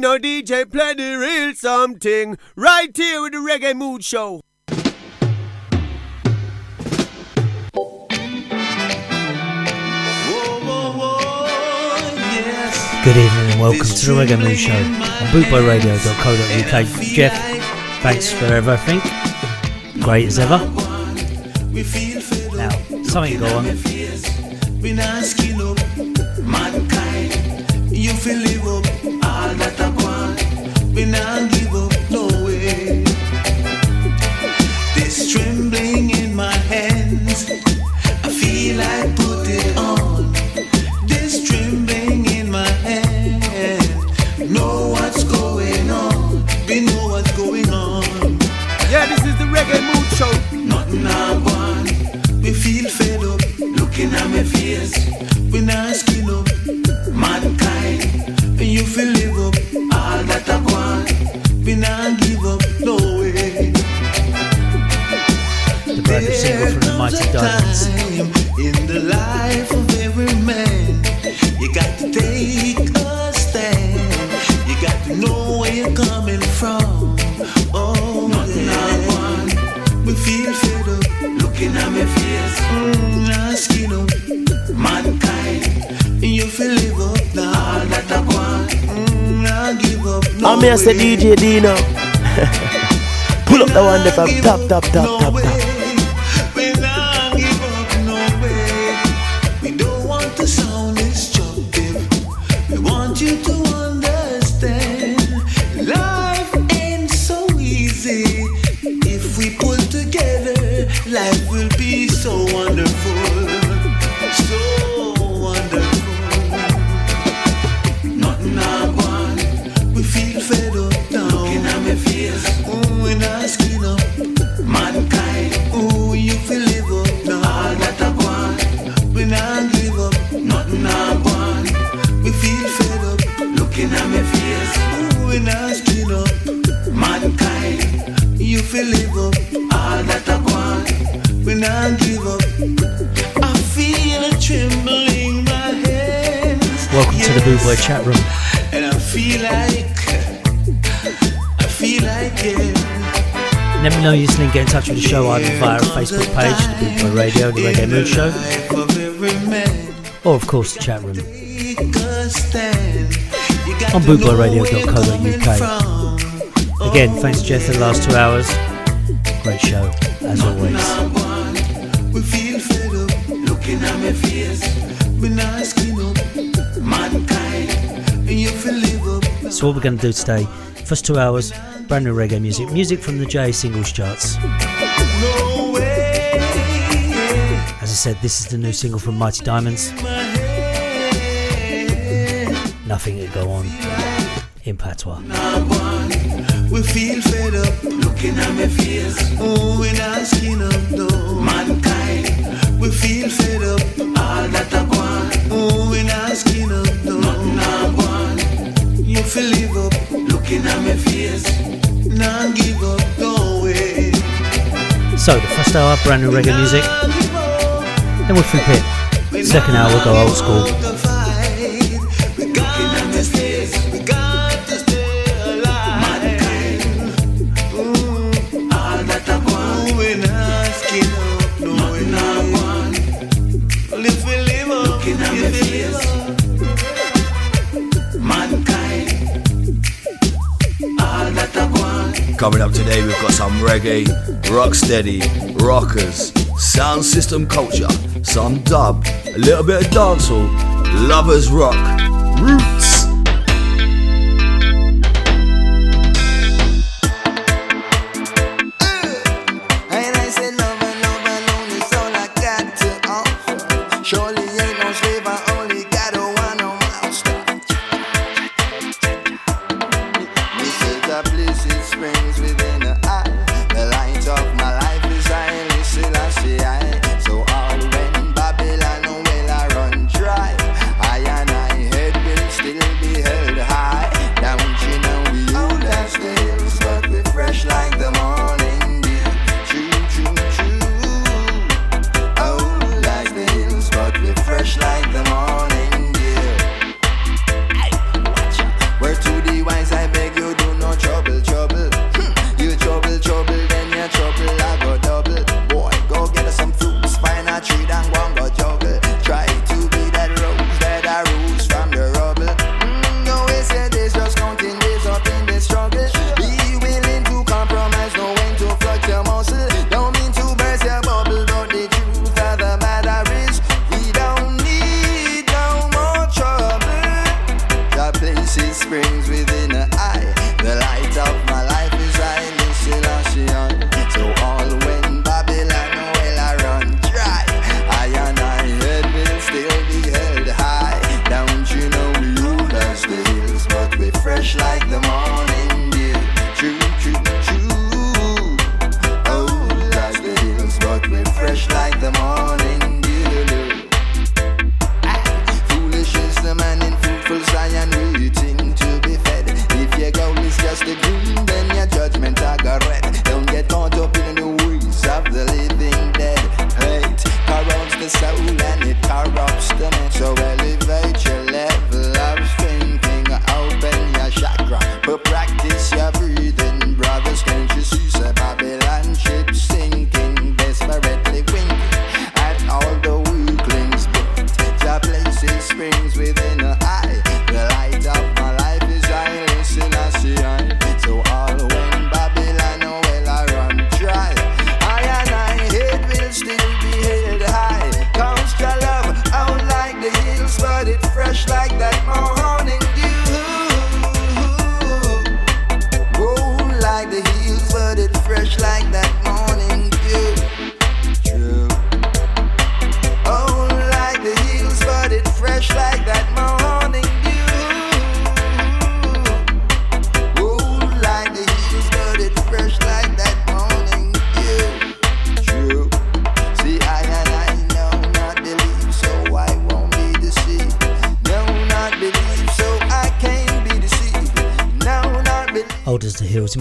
Dino DJ play the real something right here with the Reggae Mood Show. Good evening and welcome to the Reggae Mood Show on bootboyradio.co.uk. Jeff, thanks for everything. Great as ever. Now, something go on. Oh, you feel live up oh, all that I want. Give up no way. This trembling in my hands, I feel like put it on. This trembling in my know what's going on. We know what's going on. Yeah, this is the Reggae Mood Show. Nothing I want. We feel fed up, looking at my face. We not skin up. Feel live up all that I want. We not give up, no way. The brand new single from the Mighty Diamonds. In the life of every man, you got to take a stand. You got to know where you're coming from. Oh, nothing I want. We feel fed up, looking at my face. Mm, I'm here, say DJ Dino. Pull up the one from top, top, top, top, top. Chat room. And I feel like, I feel like it. Let me know you're listening. Get in touch with the show either via our Facebook page, the Boot Boy Radio, the Reggae Mood Show, or of course the chat room on bootboyradio.co.uk. Again, thanks Jeff for the last two hours. Great show, as always. Up. So what we're going to do today, first two hours, brand new reggae music, music from the J singles charts. As I said, this is the new single from Mighty Diamonds. Nothing to go on in patois. We feel fed up, looking at my face. Oh, we not skin up, no. Mankind, we feel fed up, all that I want. Oh, we not live up, looking at my face. Not give up. So, the first hour, brand new reggae music. Then we'll flip it. Second hour, we'll go old school. Reggae, rock steady, rockers, sound system culture, some dub, a little bit of dancehall, lovers rock.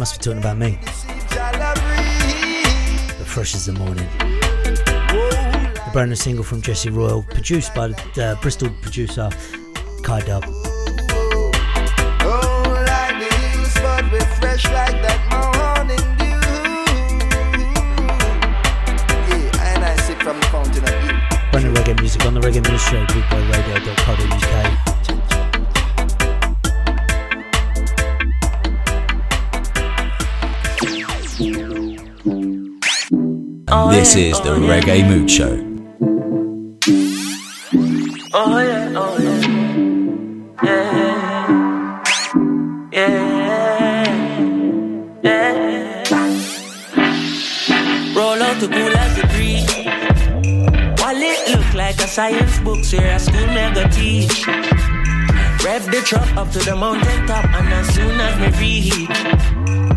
Talking about me. But fresh as the morning. The brand new single from Jesse Royal, produced by the uh, Bristol producer Kai Dub. Brand new reggae music on the Reggae News Show, bootboyradio.co.uk. This is the Reggae Mood Show. Oh yeah, oh yeah, yeah, yeah, yeah. Roll out the cool as a breeze. Wallet look like a science book, where a school never teach. Rev the truck up to the mountain top, and as soon as we reach,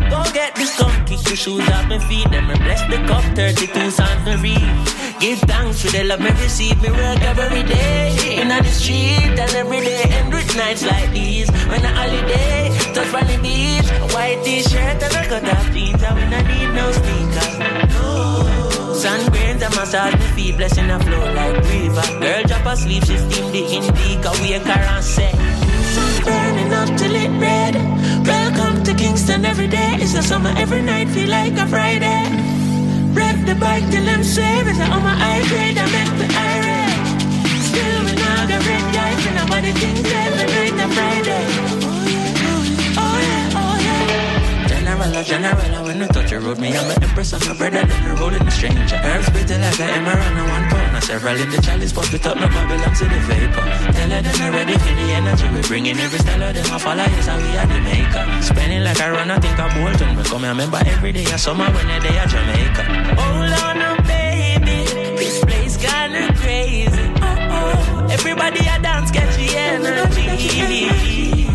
go get this gun kick the shoes off my feet. Then me bless the cup, 32 songs me read. Give thanks for the love me receive. Me work every day in the street and every day end with nights like these. When a holiday, touch on the beach, white t-shirt and a cut off jeans. I when I need no sneakers. Sun grains and massage me feet, blessing the flow like river. Girl drop asleep, she steam the indica, wake her and say. Sun burning up till it red. Welcome to Kingston every day. It's a summer every night, feel like a Friday. Rep the bike till I'm. It's on my eye grade, I make the irate. Still we not got red guys, and nobody thinks every night a Friday. Oh yeah, oh yeah, oh yeah. General, general, when you touch the road, me I'm an empress of my brother, then rolling the stranger. Herbs bitter like a emerald one pound. Several in the chalice, pop it up, no Babylon to the vapor. Tell her them I'm ready for the energy. We bringing every style of them, I follow yes, how we are the maker. Spending like I run, I think I'm Bolton. We come here, remember every day, I summer when they day at Jamaica. Hold on, oh, baby, this place kinda crazy. Oh. Everybody a dance, catch the energy.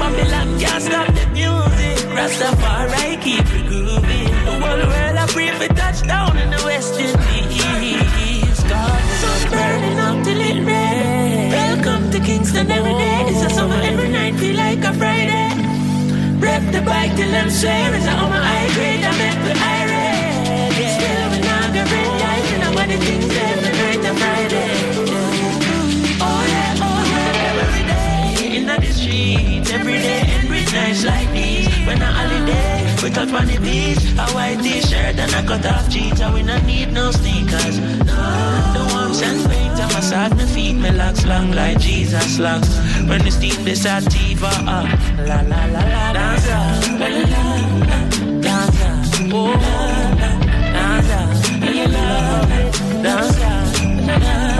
Babylon can't stop the music. Rastafari keep it grooving. The whole world I pray for touchdown in the West Indies. God, sun burning up till it red. Welcome to Kingston every day. It's a summer every night, feel like a Friday. Rep the bike till I'm swear it's on my high grade. I make the. Still we and every. Oh yeah, oh yeah, every day in the streets, every day nights like these. When a holiday, we touch on the beach, a white t-shirt and a cut off jeans, and we not need no sneakers. No, the warmth and paint, I massage my feet, my locks long like Jesus locks. When the steam this sativa, uh, la la la la, dance, la la la, dance, oh, dance, you love it, dance, people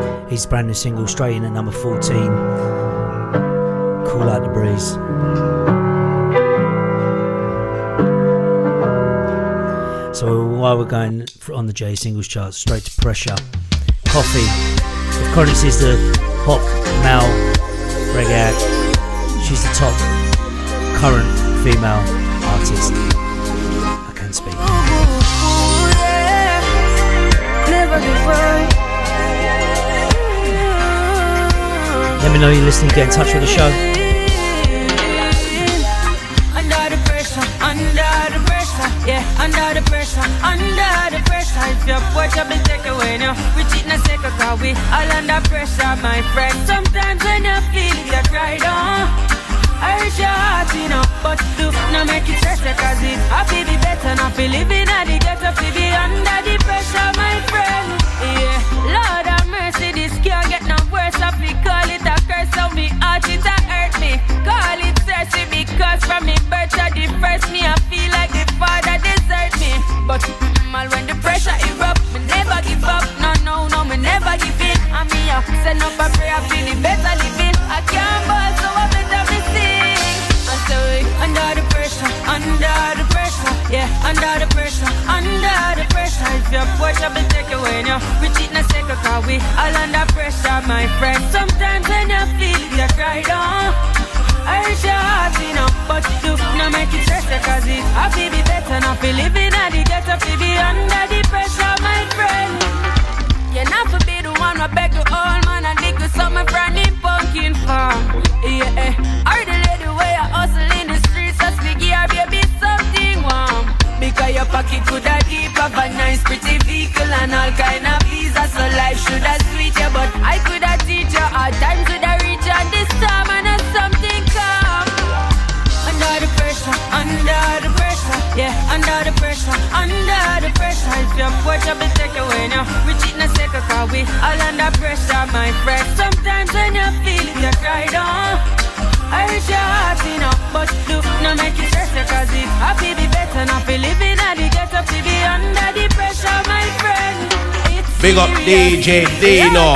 His brand new single, straight in at number 14. Cool out the breeze. So while we're going on the J singles chart, straight to pressure. Koffee. If Chronixx is the pop male reggae she's the top current female artist. I can speak. Let me know you're listening. Get in touch with the show. Yeah, under the pressure, under the pressure. If your watch up and take away now, we cheat in a second, cause we all under pressure, my friend. Sometimes when you feel cry down. I reach your heart, you know, but do not make it stress cause it happy be better, not feel living at the ghetto, feel be under the pressure, my friend. Yeah, Lord have mercy, this can't get I feel call it a curse, so me heart it a hurt me. Call it thirsty because from me birth, the first me, I feel like the father desert me. But mal when the pressure erupt, me never give up. No, no, no, me never give in. I mean, I send up a prayer, feeling better living. I can't ball, so I better me sing. I say under the pressure, under the yeah, under the pressure, under the pressure. If your push up and take away now, we cheat in a second, cause we all under pressure, my friend. Sometimes when you feel, you cry down. I reach your heart, you know, but do not make it stress cause it happy be better not be living at the ghetto, to be under the pressure, my friend. You're not for be the one who beg the old man and dig something from the pumpkin farm. Yeah, eh. Pocket could have deep of a nice pretty vehicle and all kind of visa, so life should have sweet you, but I could have teach you hard times would have reach you this time and then something come. Under the pressure, under the pressure, yeah, under the pressure, under the pressure. If your porch up and take away now, we cheat in a second, cause we all under pressure, my friend. Sometimes when you feel it, you cry down. I your heart, know, but do not make it stress cause it happy be better, not be living at the ghetto, to be under the pressure, my friend. It's Big up DJ Dino,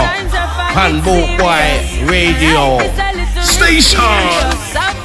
Handbook Boy Radio station.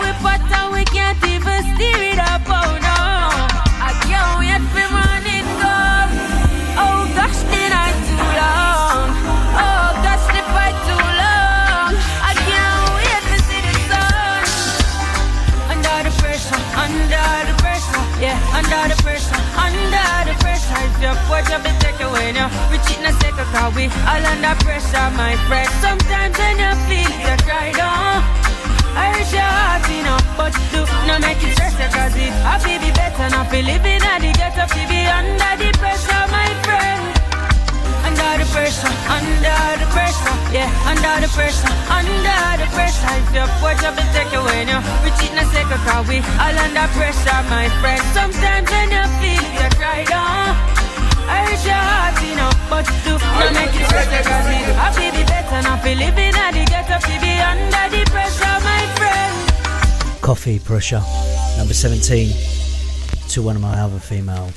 Your porch up and take away now. We cheat in a second cause we all under pressure, my friend. Sometimes when you feel you cry down. I reach your heart, you know, but do not make it stress cause it happy be better not be living at the ghetto, to be under the pressure, my friend. Under the pressure, under the pressure, yeah, under the pressure, under the pressure. If your porch up and take away now, we cheat in a second cause we all under pressure, my friend. Sometimes when you feel you cry down. I reach your heart, you know, but do not make it stress cause it happy be better not be living at the ghetto, be under the pressure, my friend. Koffee Pressure, number 17, to one of my other female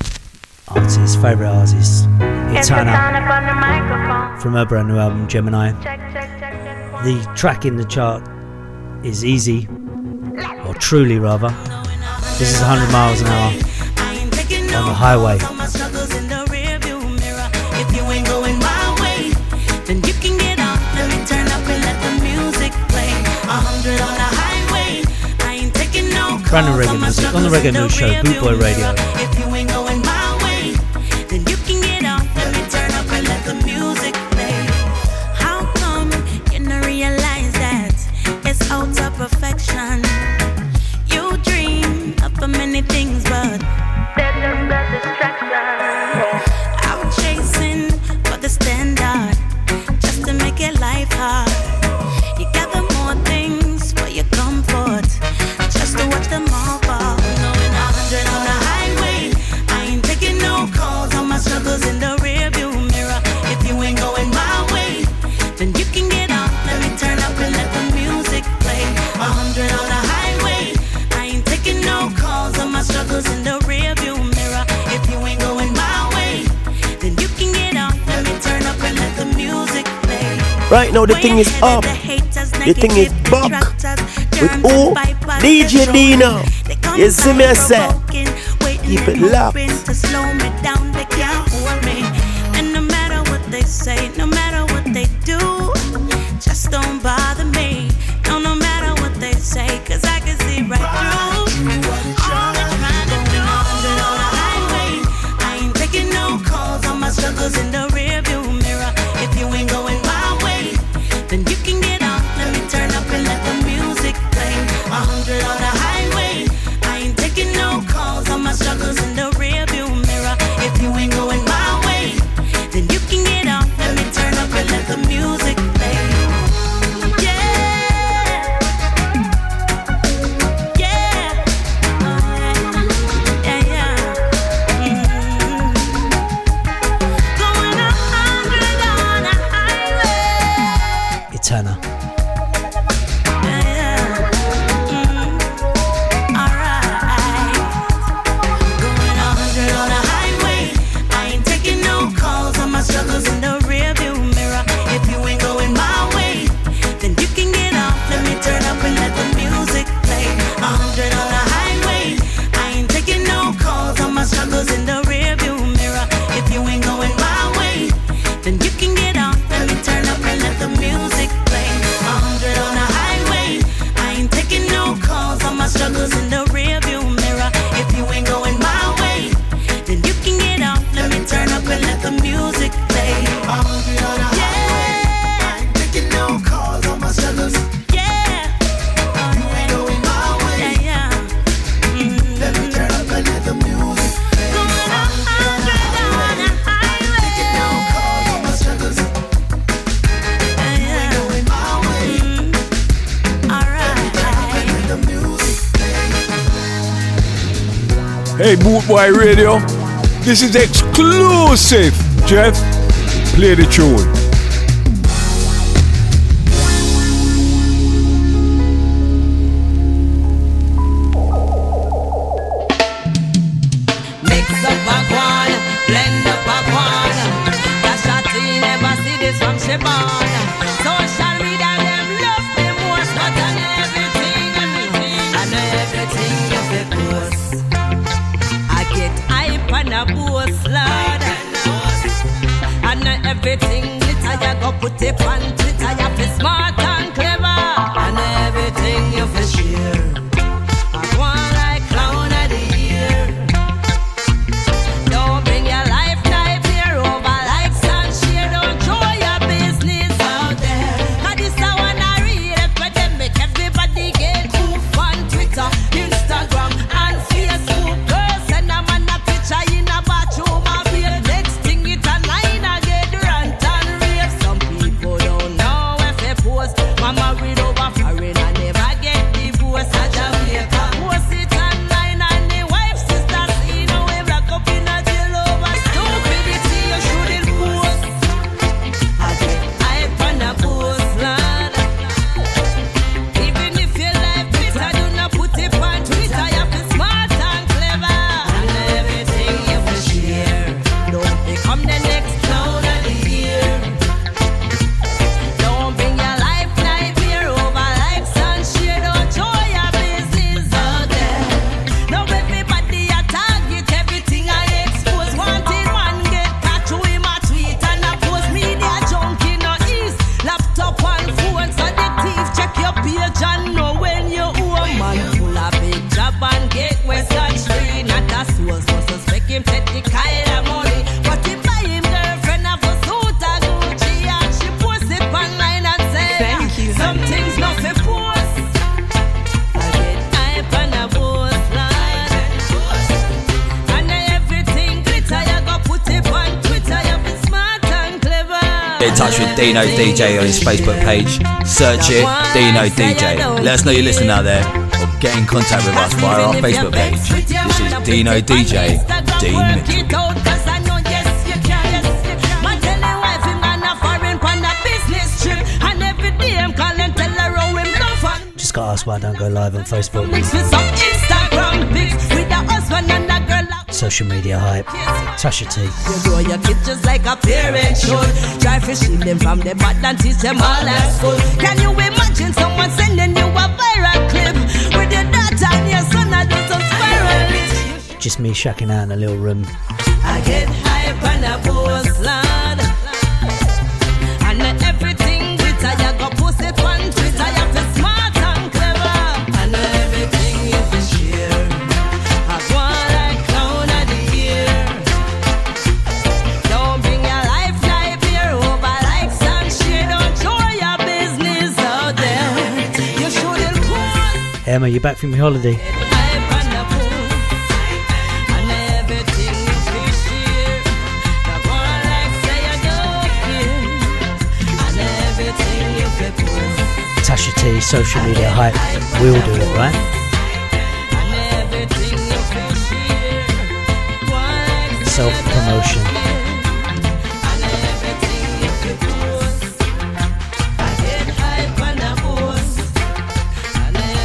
artists, favourite artists, Etana, from her brand new album Gemini. The track in the chart is Easy, or Truly rather. This is 100 miles an hour on the highway. Brand new reggae music on the Reggae News Show, Bootboy Radio. them all fall. Going 100 on the highway. right now the thing is um, up. The thing is buck. With who? DJ Dino. You see me, I say. Keep it locked. Boy Radio. This is exclusive. Jeff, play the tune. you go put it on Twitter. You feel smart and clever, and everything you feel share. Dino DJ on his Facebook page. Search it, Dino DJ. Let us know you're listening out there or get in contact with us via our Facebook page. This is Dino DJ, Dean Just got asked why I don't go live on Facebook social media hype. Tasha T. You grow your kids just like a parent should. Try to shield them from the bad and teach them all. Can you imagine someone sending you a viral clip with your daughter and your son spiral? Just me shacking out in a little room. I get hype and I Emma, you back from your holiday? Tasha T, social media hype, we'll do it, right? Self promotion.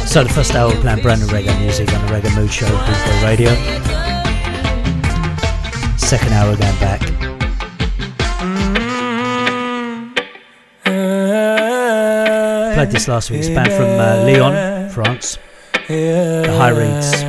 So the first hour playing brand new reggae music on the Reggae Mood Show, Bootboy Radio. Second hour going back. Played this last week. It's band from uh, Lyon, France. The High Reeds.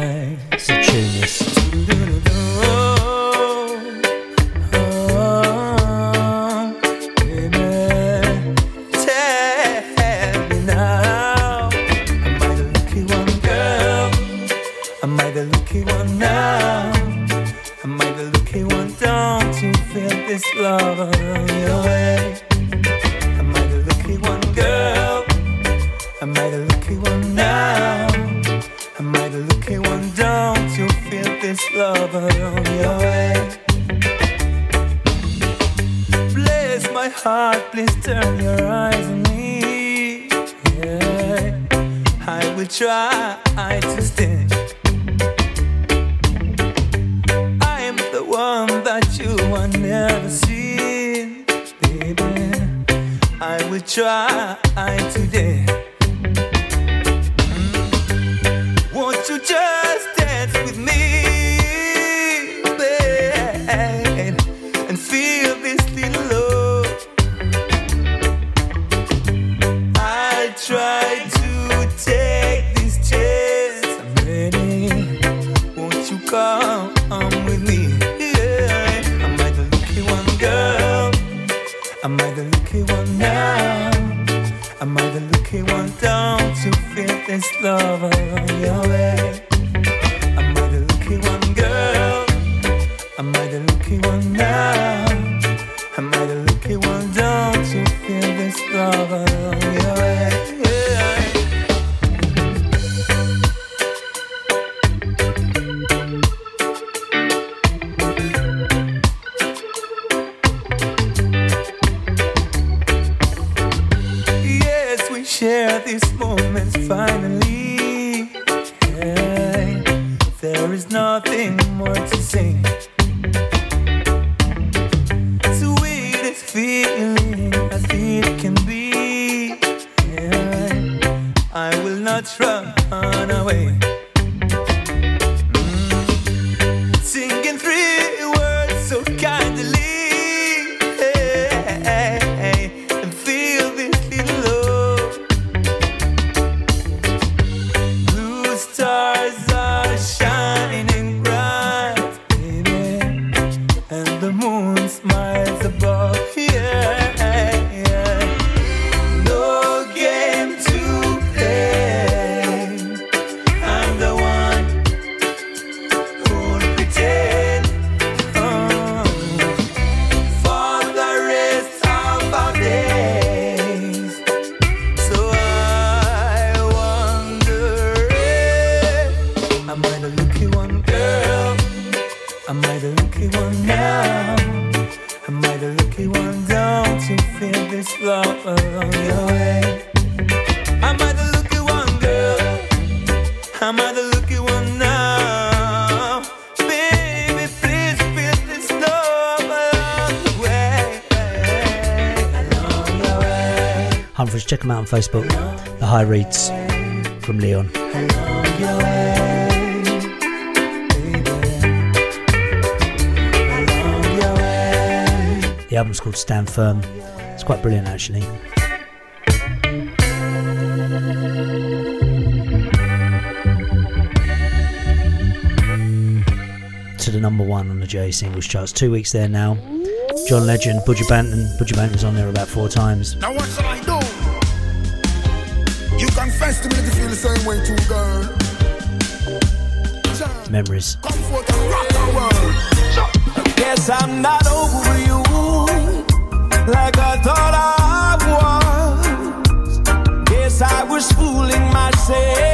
Facebook. The High Reads from Lyon. The album's called Stand Firm. It's quite brilliant actually. To the number one on the J singles charts. Two weeks there now. John Legend, Buju Banton. Buju Banton's on there about four times. To make you feel the same way too, girl. Memories. Come rock. Guess I'm not over you like I thought I was. Guess I was fooling myself.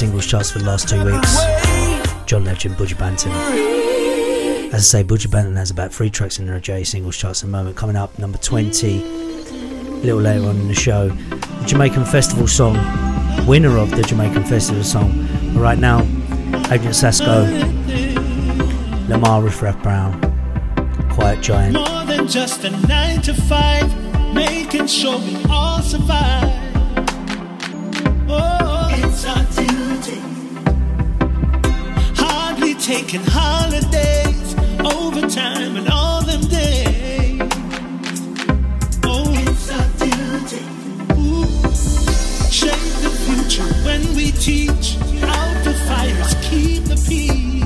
single charts for the last two weeks. John Legend, Buju Banton. As I say, Buju Banton has about three tracks in their J singles charts at the moment. Coming up, number 20, a little later on in the show, the Jamaican Festival song, winner of the Jamaican Festival song. But right now, Agent Sasco, Lamar Riff Raff Brown, Quiet Giant. More than just a nine to five, making sure we all survive. Oh, it's taking holidays, overtime, and all them days. Oh, it's our duty. Ooh. Shape the future when we teach how to fires keep the peace.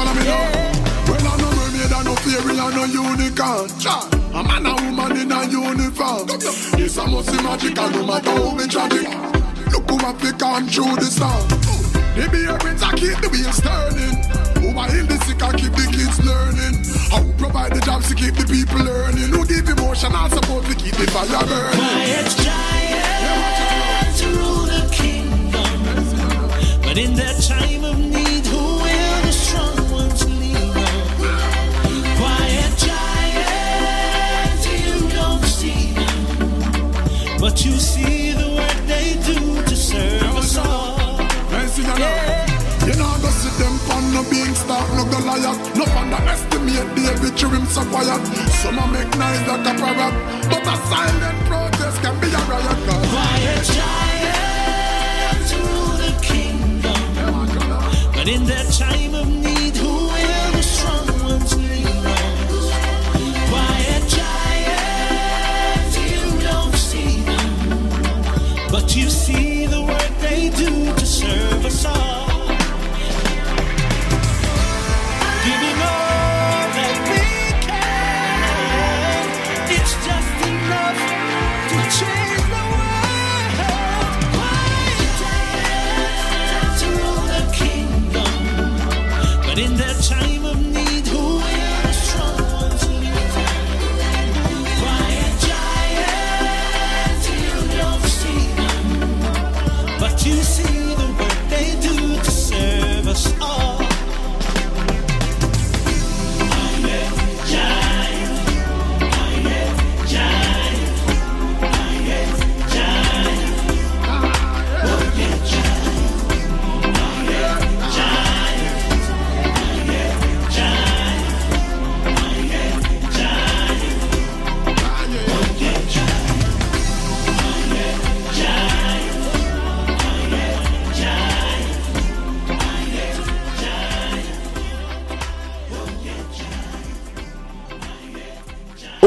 follow me now. Well, I no mermaid, I no fairy, I no unicorn. A man and woman in a uniform. It's a must magic, and no matter how me tragic. Look who I pick on through the song. The bearings, I keep the wheels turning. Over in the sick, I keep the kids learning. I will provide the jobs to keep the people learning. Who give emotional support to keep the fire burning. Quiet giants rule the kingdom. But in that time of need, But you see the work they do to serve us all. Yeah. You know, go see them pan no being stark, no Goliath. No underestimate the victory him so quiet. Some a make noise like a parrot, but a silent protest can be a riot. Cause Quiet giant rule the kingdom, but in that time of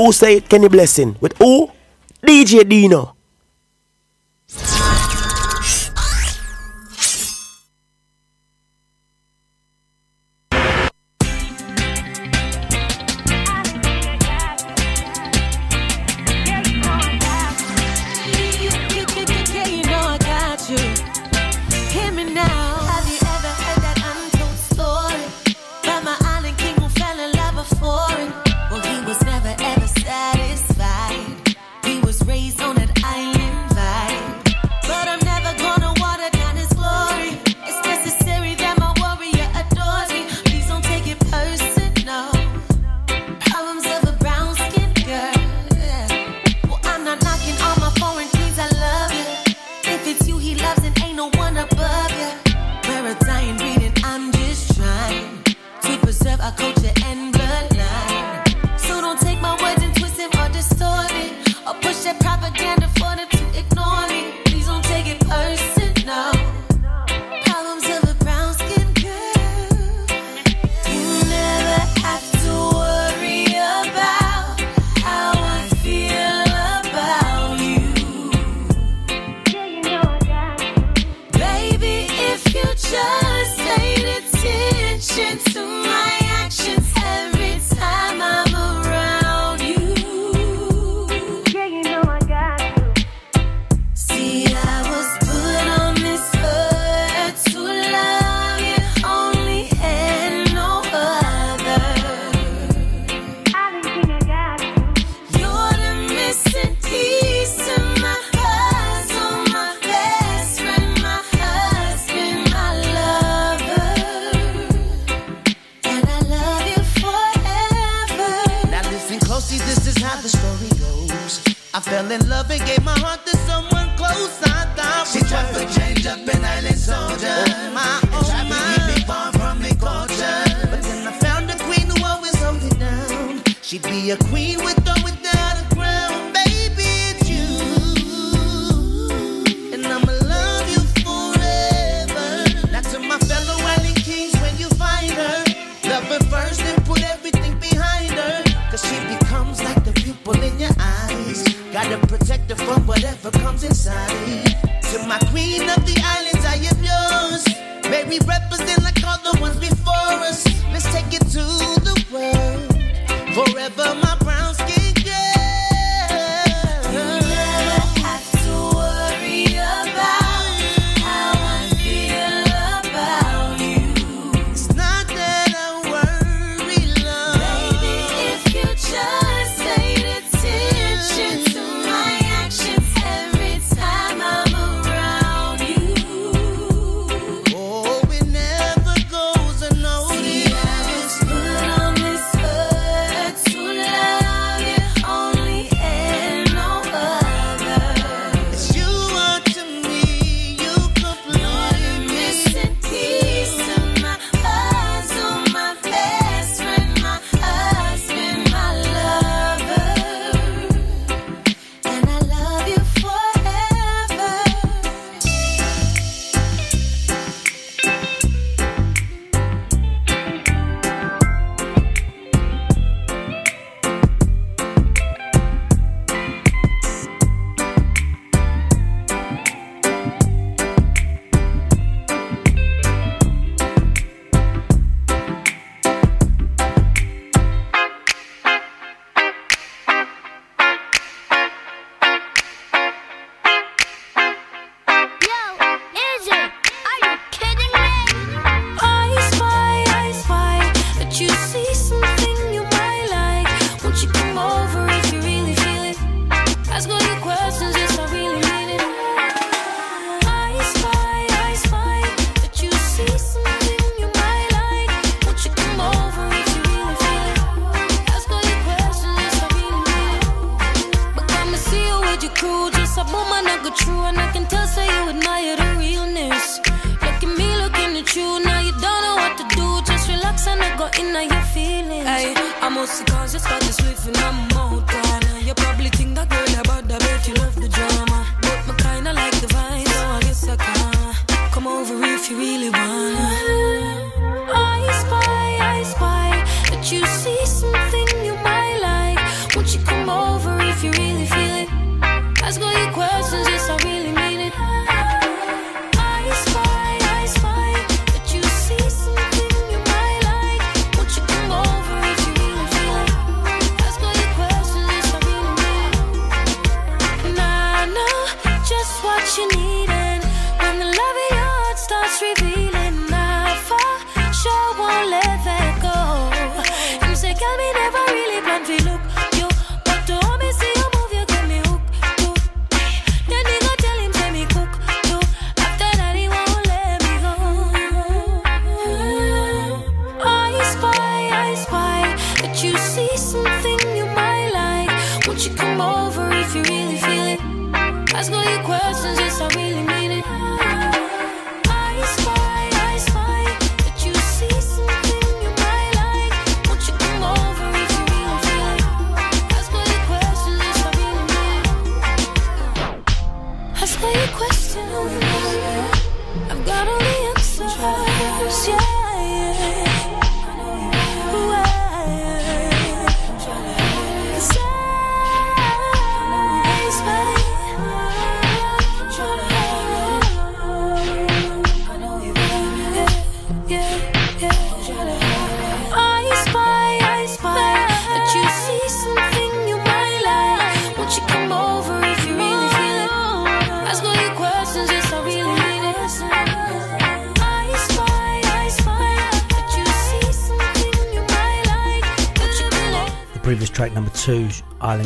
who say it Kenny Blessing? With who? DJ Dino.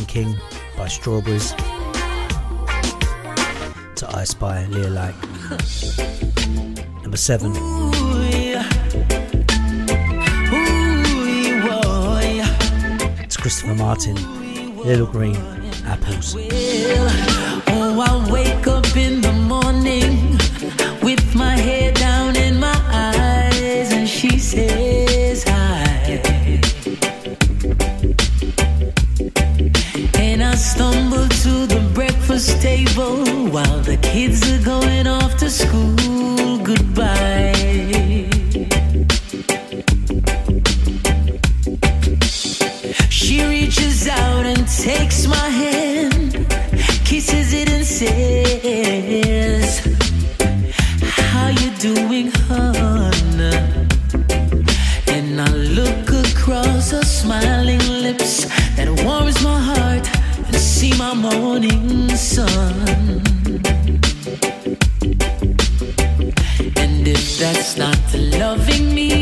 King by Strawberries to I Spy Lear Like. Number seven. It's Christopher Martin, Little Green Apples. Well, oh, loving me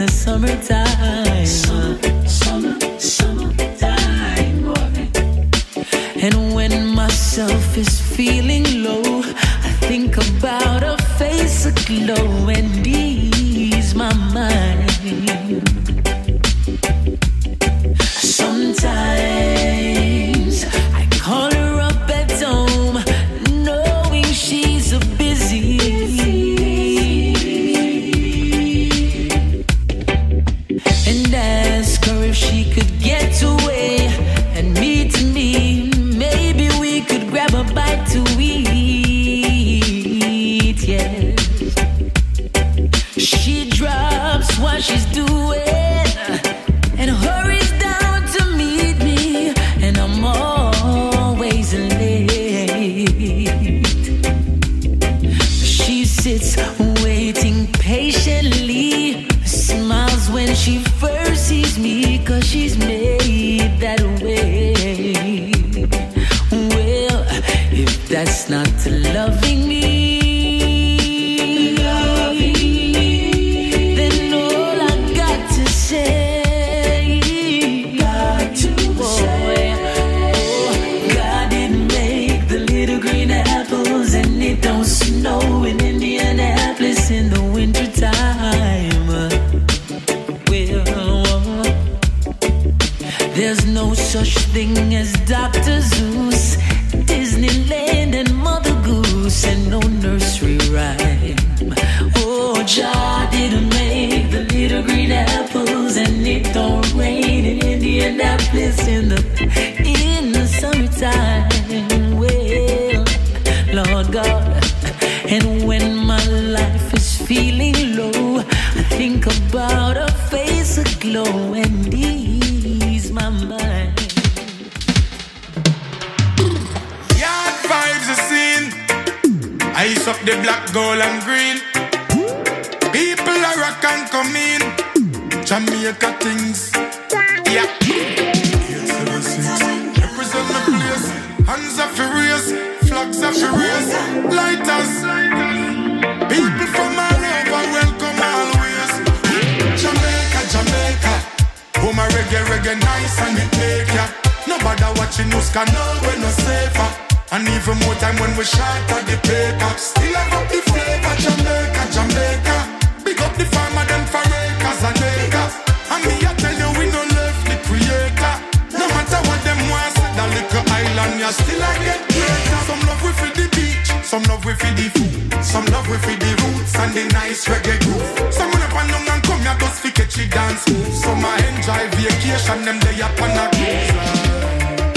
the summertime. and them they upon a.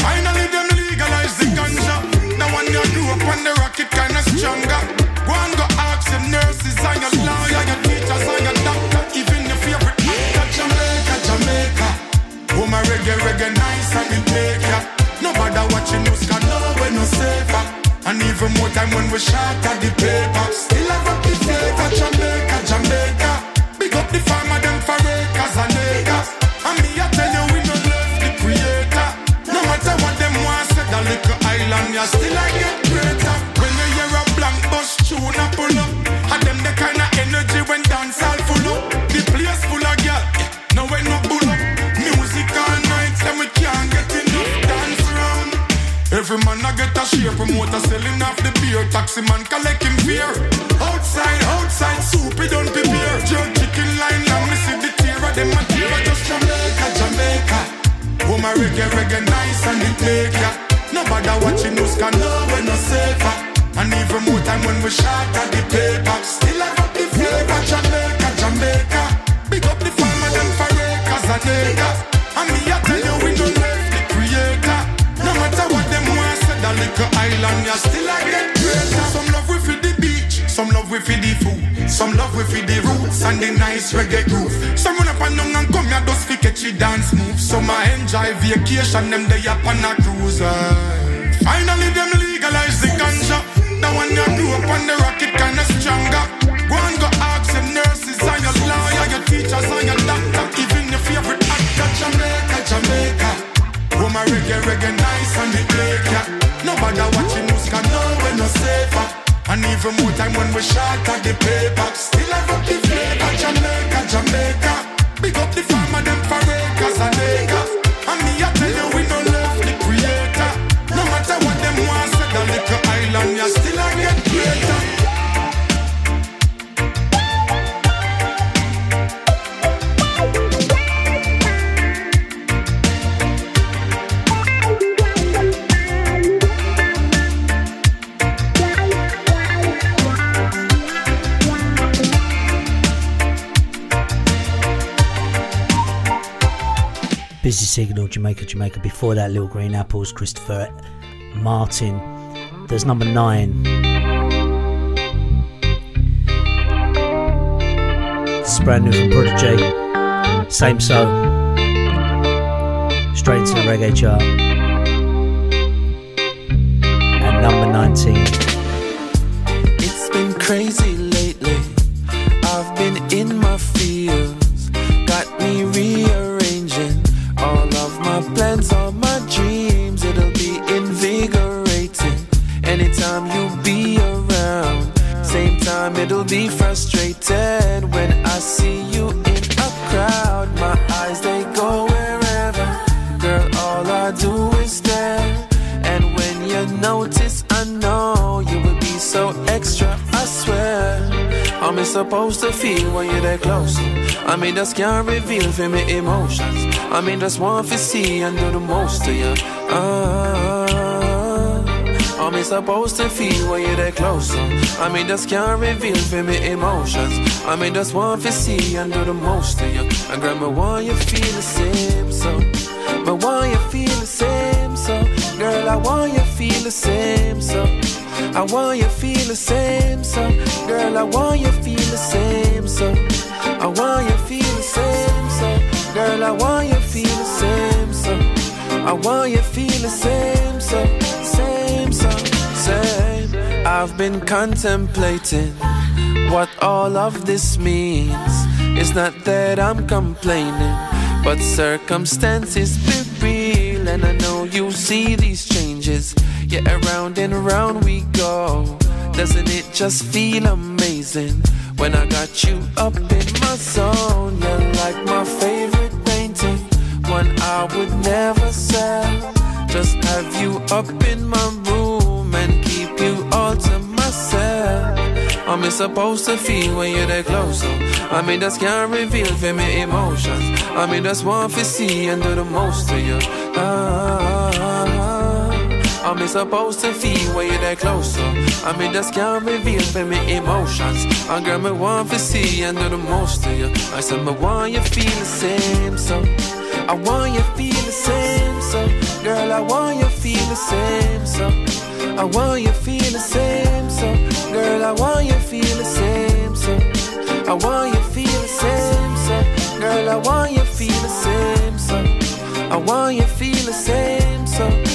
Finally, them legalize the ganja. Now when you grew up on the rocket, kinda stronger. Go and go ask your nurses and your lawyer, your teachers and your doctor, even your favorite actor. Jamaica, Jamaica. Oh my reggae, reggae nice and it take ya. Nobody watching us, cause no, we're no safer. And even more time when we shot at the papers. I vacation, them they up on a cruise. aye. Finally them legalize the ganja. Now when you grew up on the rocket kinda stronger. Go and go ask your nurses and your lawyer, your teachers and your doctor, even your favorite actor, Jamaica, Jamaica. My reggae, reggae nice and the lake, yeah. Nobody watching us can know we're no safer. And even more time when we shot at the paper. Jamaica, Jamaica. Before that, Little Green Apples, Christopher Martin. There's number nine. Is brand new from Prodigy. Same so. Straight into the reggae chart. And number 19. Close? I mean, just can't reveal for me emotions. I mean, just want to see and do the most to you. Ah, how me supposed to feel when you're that close? I mean, just can't reveal for me emotions. I mean, just want to see and do the most to you. And grandma, want you feel the same, so. But want you feel the same, so. Girl, I want you feel the same, so. I want you feel the same, so girl, I want you feel the same, so I want you feel the same, so girl, I want you feel the same, so I want you feel the same, so same, so same. I've been contemplating what all of this means. It's not that I'm complaining, but circumstances be real, and I know you see these changes. Yeah, around and around we go. Doesn't it just feel amazing when I got you up in my zone? You're like my favorite painting, one I would never sell. Just have you up in my room and keep you all to myself. I'm supposed to feel when you're that close. I mean, just can't reveal for me emotions. I mean, just want to see and do the most to you. Ah, I'm supposed to feel when you're that close. I mean, just can't reveal for me emotions. I girl, me one for see and do the most to you. I said, me want you feel the same, so. I want you feel the same, so. Girl, I want you feel the same, so. I want you feel the same, so. Girl, I want you feel the same, so. I want you feel the same, so. Girl, I want you feel the same, so. I want you feel the same, so.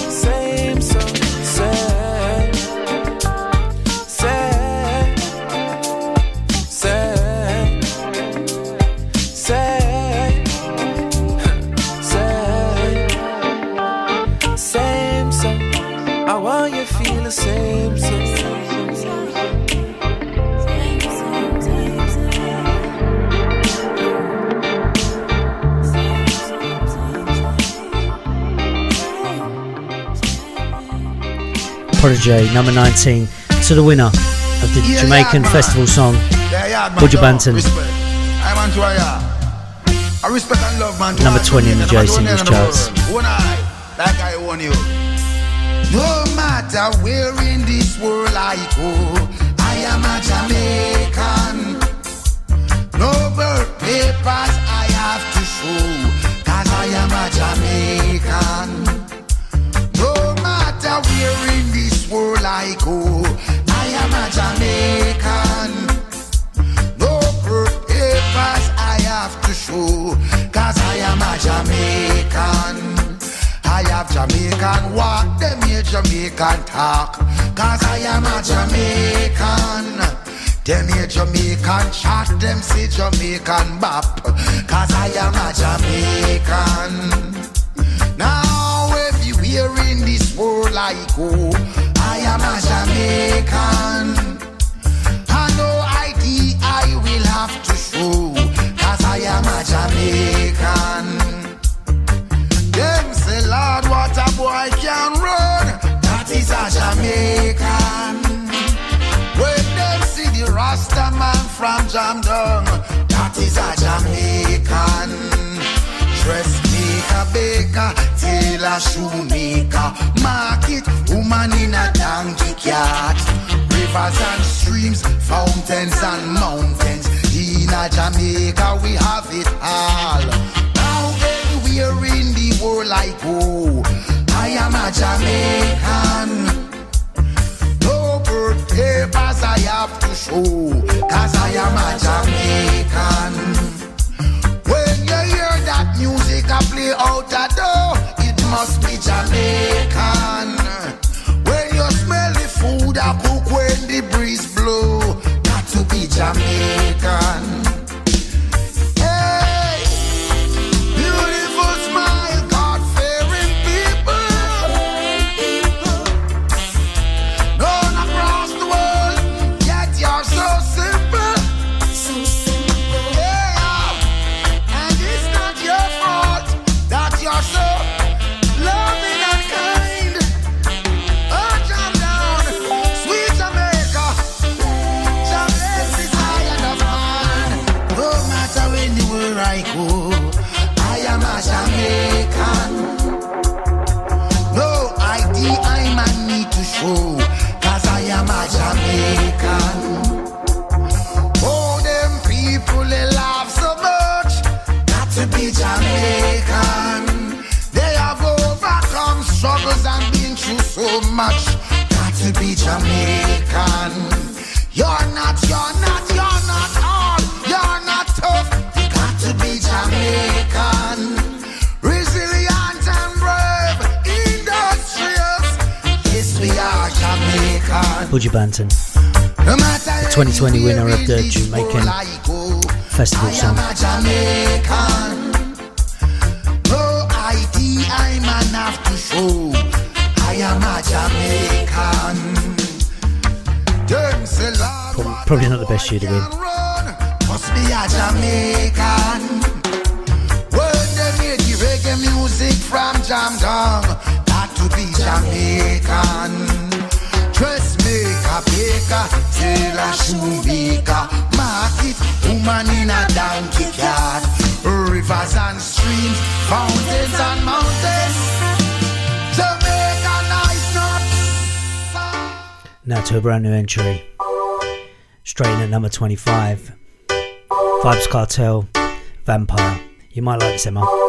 Prodigy, number 19, to the winner of the Yeah, Jamaican yeah, festival song. Buju Banton. I want to yeah. I respect and love, man. Number 20 in the J Singles 20 in the charts. world. One eye, like I warn you. No matter where in this world I go, I am a Jamaican. No birth papers I have to show, cause I am a Jamaican. like oh, I am a Jamaican. No papers I have to show, cause I am a Jamaican. I have Jamaican walk, them here Jamaican talk, cause I am a Jamaican. Them here Jamaican chat, them see Jamaican bap, cause I am a Jamaican. Now everywhere in this world I go, am a Jamaican. I know ID I will have to show, cause I am a Jamaican. Them say, Lord, what a boy can run, that is a Jamaican. When them see the Rasta man from Jamdong, that is a Jamaican. Dressmaker, baker, shoemaker, market, woman in a donkey cart. Rivers and streams, fountains and mountains. In a Jamaica, we have it all. Now anywhere in the world I go, oh, I am a Jamaican. No birth papers I have to show, cause I am a Jamaican. Music I play out the door, it must be Jamaican. When you smell the food I cook when the breeze blow, got to be Jamaican. Buju Banton, the 2020 winner of the Jamaican Festival song. Probably, not the best year to win. must be a Jamaican. When they make the reggae music from Jam Dong, got to be Jamaican. Dressmaker, baker, tailor, shoemaker, market, woman in a donkey cart. Rivers and streams, fountains and mountains. Jamaica nice Now to a brand new entry. Straight in at number 25. Vybz Kartel, Vampire. You might like this, Emma.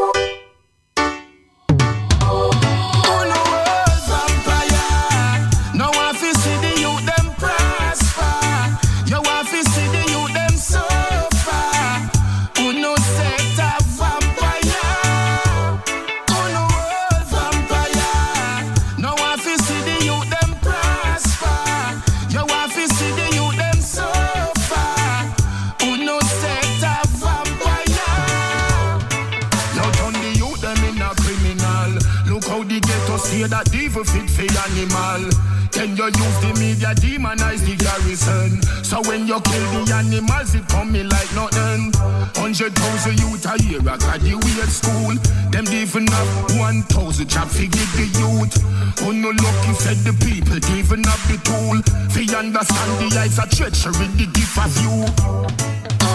Devil fit for animal. Then you use the media demonize the garrison. So when you kill the animals, it come me like nothing. Hundred thousand youth a year I got the graduate school. Them even have one thousand job fi give the youth. Who no lucky fed the people, even have the tool. Fi understand the eyes of treachery, the gift of you.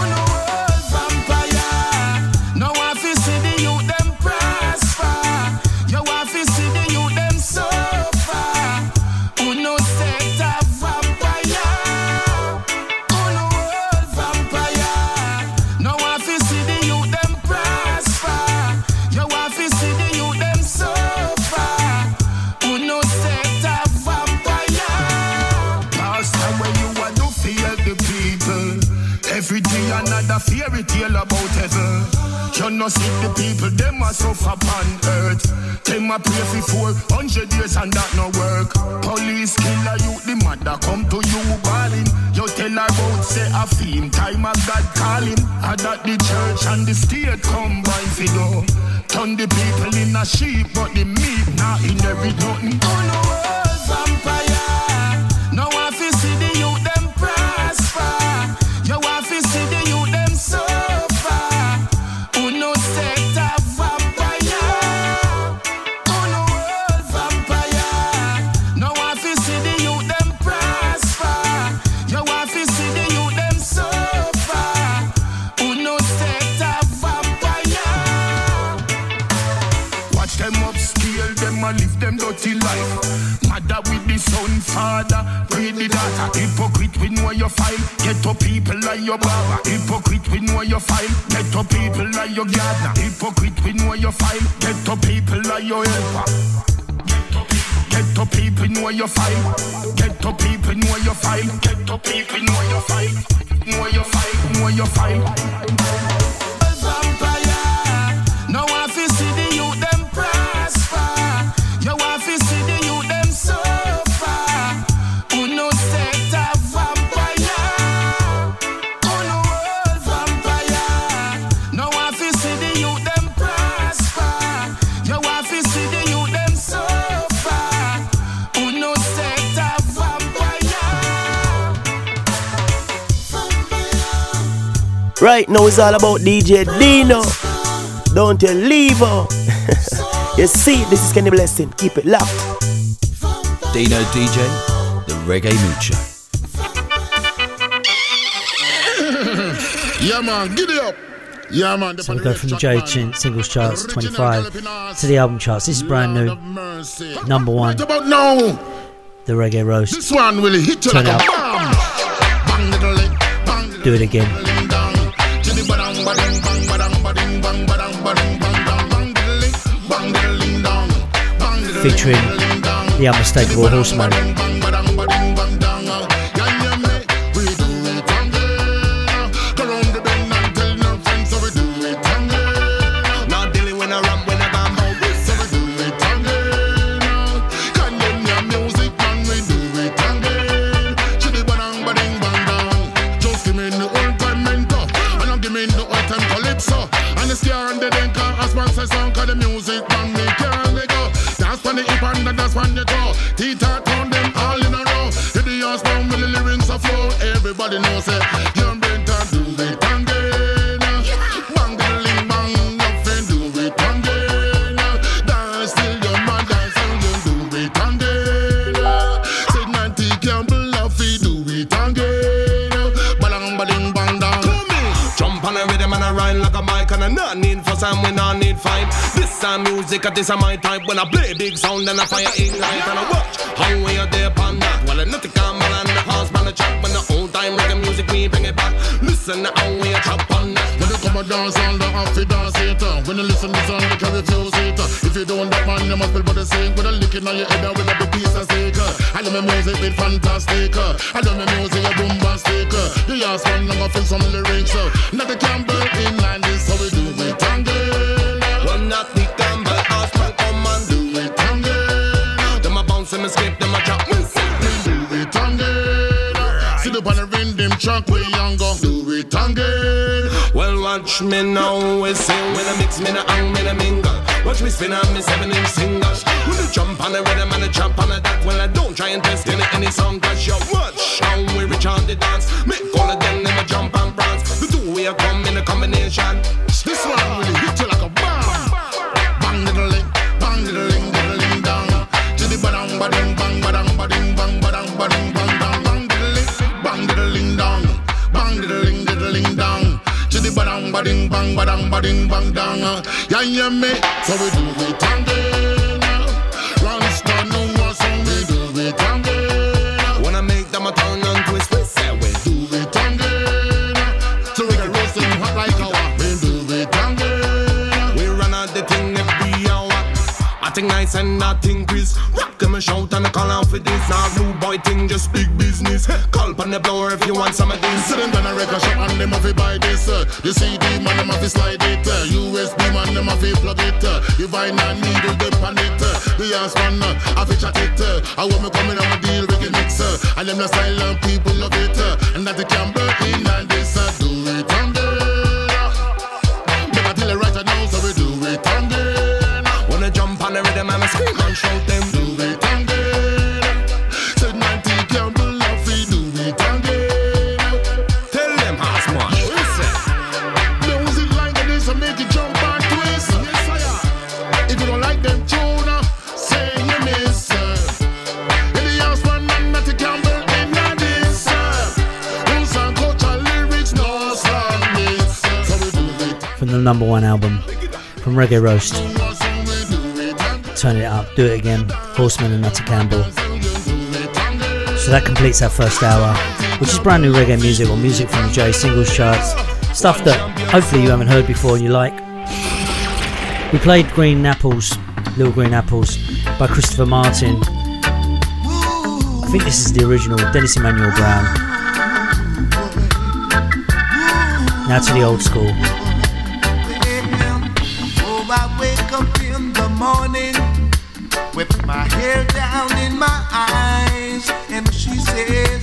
Know see the people, them a suffer upon earth. Them a pray for 400 years and that no work. Police kill killer you, the mother come to you balling. You tell her about say a theme, time of God calling. And that the church and the state combine for do. Turn the people in a sheep, but the meat not inherit nothing. Oh no, world vampire. Father, pray the daughter. Hypocrite, we know your file. Get up people like your barber. Hypocrite, we know your file. Get up people like your gardener. Hypocrite, we know your file. Get up people like your helper. Get up people know your file. Get up people know your file. Get up people know your file. Know your file. Know your file. Vampire. Right now it's all about DJ Dino. Don't you leave her. you see, this is Kenny Blessing. Keep it locked. Dino DJ, the Reggae Mood Show. Yeah, man, giddy up. Yeah, man. So we go from the J Chin singles charts 25 to the album charts. This is brand new. Number one. about now. The Reggae Roast. This one will hit you Turn like a it up. bomb. Bang little leg, bang little Do it again. Featuring the unmistakable Horseman. And the the toe. Tita turn them all in a row. House down with the lyrics of flow. Everybody knows it. This some music, this is my type. When I play big sound, then I fire ignite and I watch how we are there upon that. Well, nothing come and the house man a chop when the old time reggae music we bring it back. Listen how we a chop on that. When you come and dance on the it dance it. When you listen to song you can refuse it. If you don't that man you must be but the same With a licking on your head with a piece of uh. I love my music it's fantastic uh. I love my music a bombastic. The ass one I'm gonna feel some lyrics uh. Natty Campbell in line this how we do it we young go Do it again Well, watch me now, we sing when I mix me na hang me na mingle. Watch me spin on me seven inch singles. When I jump on the rhythm and I jump on the that, well I don't try and test any any song cause you watch how we reach on the dance. Make all of them them a jump and prance. The two way come in a combination. ding ba bang dang. Uh. Yeah, yeah, me. So we do it and then. Rasta no one, so we do it and. Uh. Wanna make them a turn and twist, we say we do it and. Uh. So we get roasting hot like a We do it and. We run out the thing every hour. I think nice and I think shout and call out for this. All new boy thing, just big business. Call on the blower if you want some of this. Sit down a record shop and them have buy this. The CD man, them have slide it. USB man, them have plug it. You I a needle, it, they it. The ass man, I have to chat it. I want me coming, I'm a deal with the mixer. And them the silent people love number one album from Reggae Roast. Turn it up, do it again. Horseman and Natty Campbell. So that completes our first hour, which is brand new reggae music or music from the J singles charts. Stuff that hopefully you haven't heard before and you like. We played Green Apples, Little Green Apples by Christopher Martin. I think this is the original, Dennis Emmanuel Brown. Now to the old school. my eyes, and she said.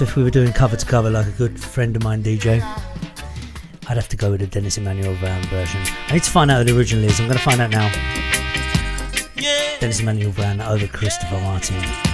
So if we were doing cover to cover like a good friend of mine, DJ, I'd have to go with the Dennis Emmanuel Brown um, version. I need to find out who the original is. I'm going to find out now. Yeah. Dennis Emmanuel Brown over Christopher Martin.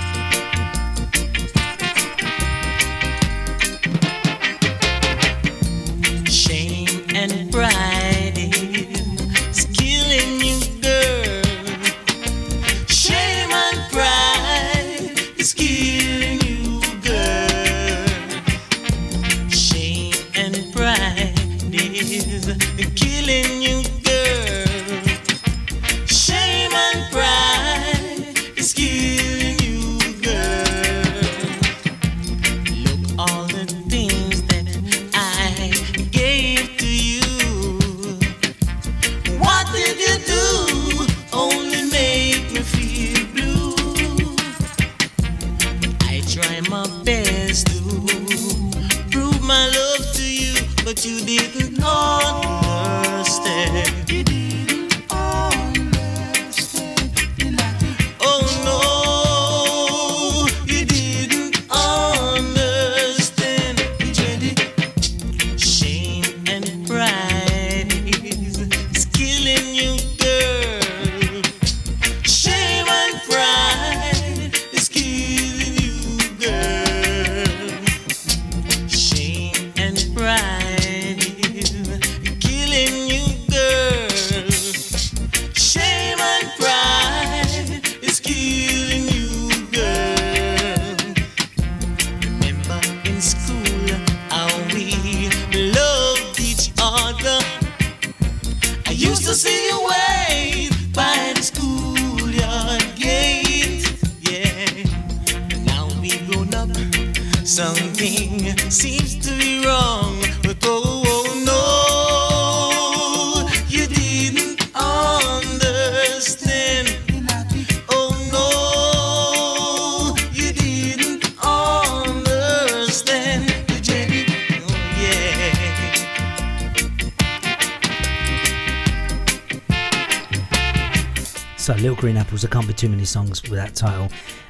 Too many songs with that title.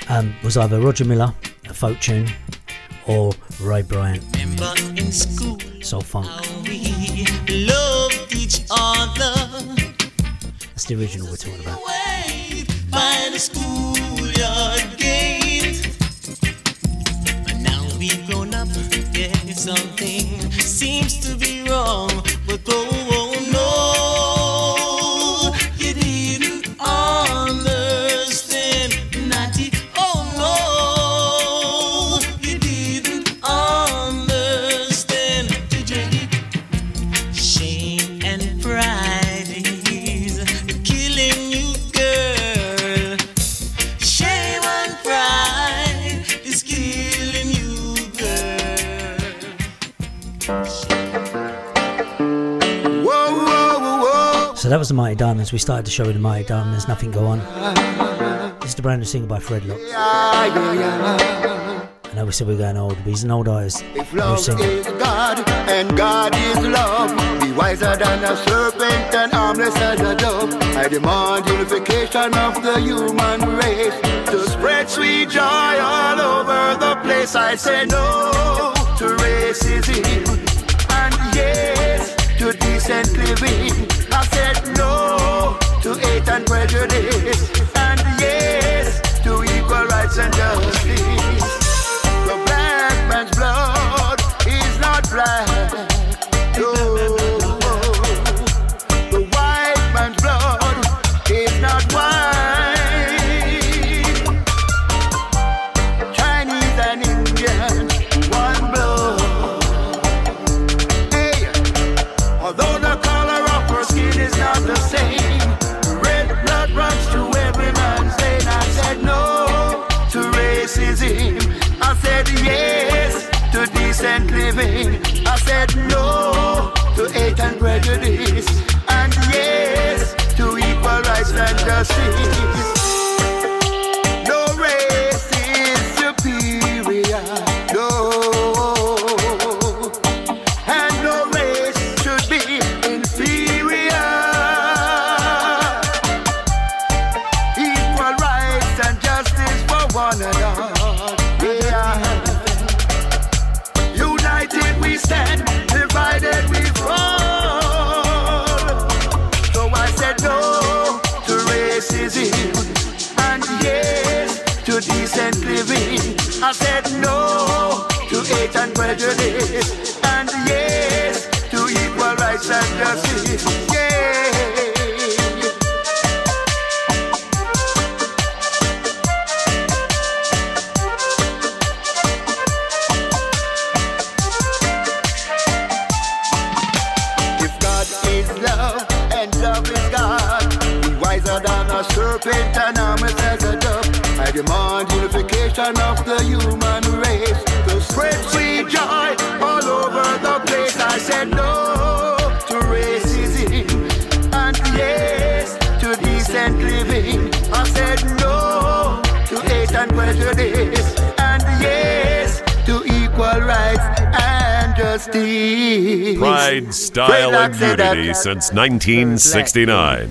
Um, was either Roger Miller, a folk tune, or Ray Bryant, school soul funk. That's the original Diamonds. We started the show with the Mighty there's Nothing go on. This is the brand new single by Fred Locks. I know we said we are going old, but he's an old artist. If love is God and God is love, be wiser than a serpent and harmless as a dove. I demand unification of the human race to spread sweet joy all over the place. I say no to racism and yes to decent living. To hate and prejudice hate and prejudice. And yes, to equal rights and justice. Yeah. If God is love and love is God, He's wiser than a serpent and harmless as a dove. I demand unification of the human said no to racism and yes to decent living. I said no to hate and prejudice and yes to equal rights and justice. Pride, style, and unity since 1969.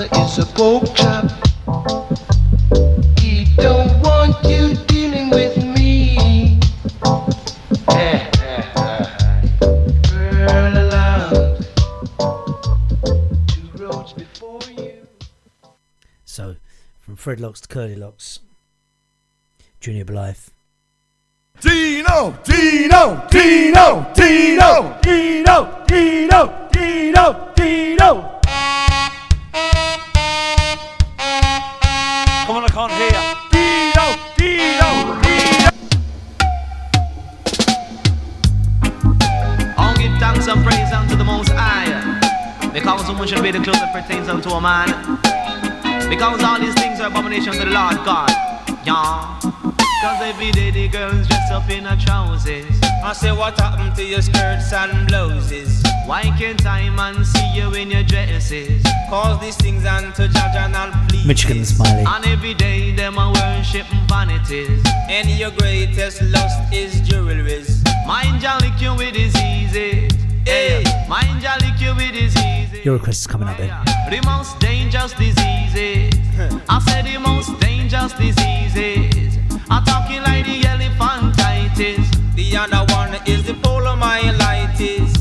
father is a pork chop. He don't want you dealing with me. Girl, love two roads before you. So, from Fredlocks to Curly Locks, Junior Byles. Dino, Dino, Dino, Dino, Dino, Dino, Dino, Dino. Come on, I can't hear. Dino, Dino, Dino. I'll give thanks and praise unto the Most High. Because woman should be the clothes that pertains unto a man. Because all these things are abomination to the Lord God. Yeah. Cause every day the girls dress up in her trousers. I say, what happened to your skirts and blouses? Why can't I man see you in your dresses? Cause these things unto judge and not please. Michigan Smiley. And every day them a worship vanities. And your greatest lust is jewelries. Mind ya lick you with diseases. Hey, mind ya lick you with diseases. Your request is coming up then. The most dangerous diseases. I said the most dangerous diseases. I'm talking like the elephantitis. The other one is the polomyelitis.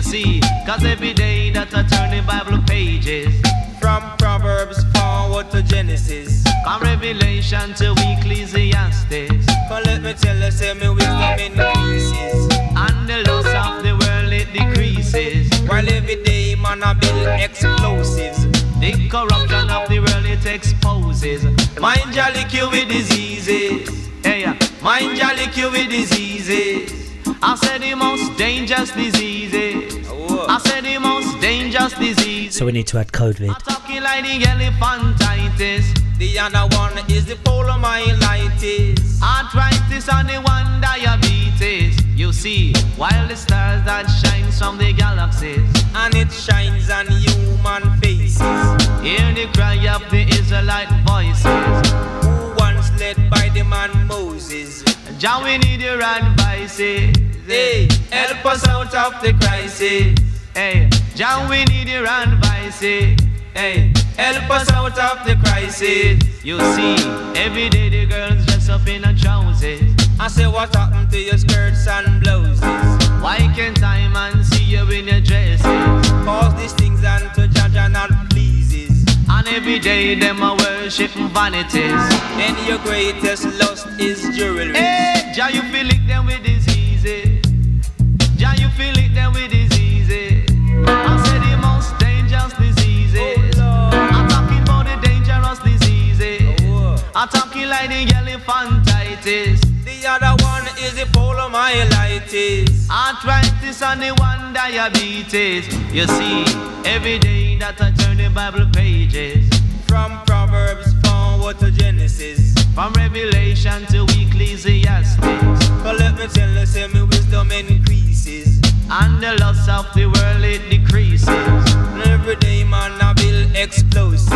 And see, cause every day that I turn the Bible pages, From Proverbs forward to Genesis. from Revelation to Ecclesiastes, Come let me tell you, say me wisdom increases. and the loss of the world it decreases. While every day man I build explosives. The corruption of the world it exposes. Mind jolly cure with diseases. Hey, yeah. mind jolly cure with diseases. I said the most dangerous diseases. Dangerous disease. So we need to add COVID. Talking like the elephantitis. The other one is the. Arthritis and the one diabetes. You see, while the stars that shines from the galaxies. And it shines on human faces. Hear the cry of the Israelite voices. Who once led by the man Moses. We need your advices. Hey, help us out of the crisis. Hey, Jah, we need your advices. Eh? Hey, help us out of the crisis. You see, every day the girls dress up in a trousers. I say, what happened to your skirts and blouses? Why can't I man see you in your dresses? Cause these things unto Jaja not pleases. And every day them a worship vanities. Then your greatest lust is jewelry. Hey, Jah, you feel it them with diseases. Jah, you feel it them with diseases. Arthritis and the most dangerous diseases oh, I'm talking the dangerous diseases oh. I'm talking like the yellow The other one is the polomyelitis I try the one diabetes. You see, every day that I turn the Bible pages. From Proverbs forward to Genesis. From Revelation to Ecclesiastes. But let me tell you, say me wisdom increases. And the loss of the world it decreases. Every day man I build explosives.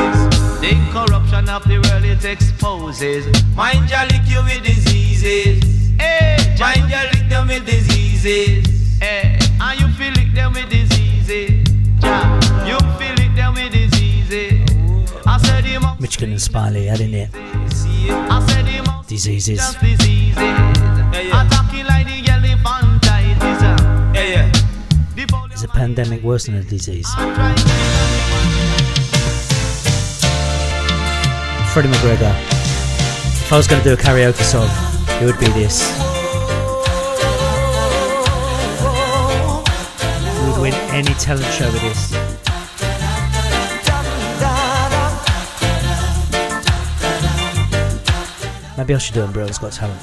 The corruption of the world it exposes. Mind jolly cure with diseases. Hey, Mind jolly them with diseases. Hey, and you feel it them with diseases. Jah, you feel it them with diseases. I said the most Michigan and Smiley adding it. I said the most Diseases. dangerous diseases. Pandemic worse than a disease? Freddie McGregor. If I was going to do a karaoke song, it would be this. You would win any talent show with this. Maybe I should do Britain's Got Talent.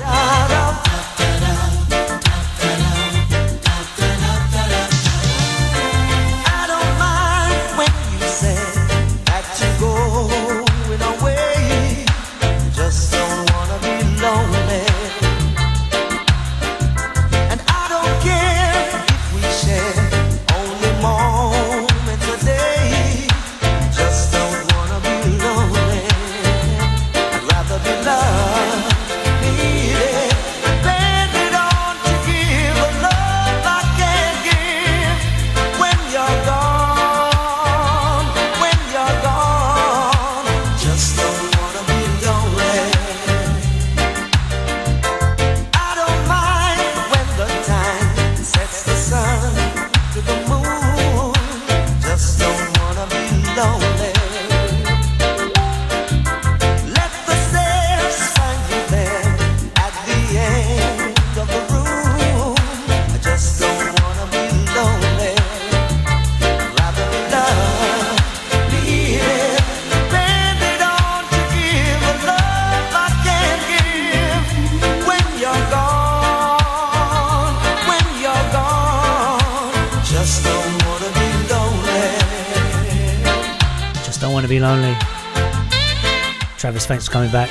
Thanks for coming back.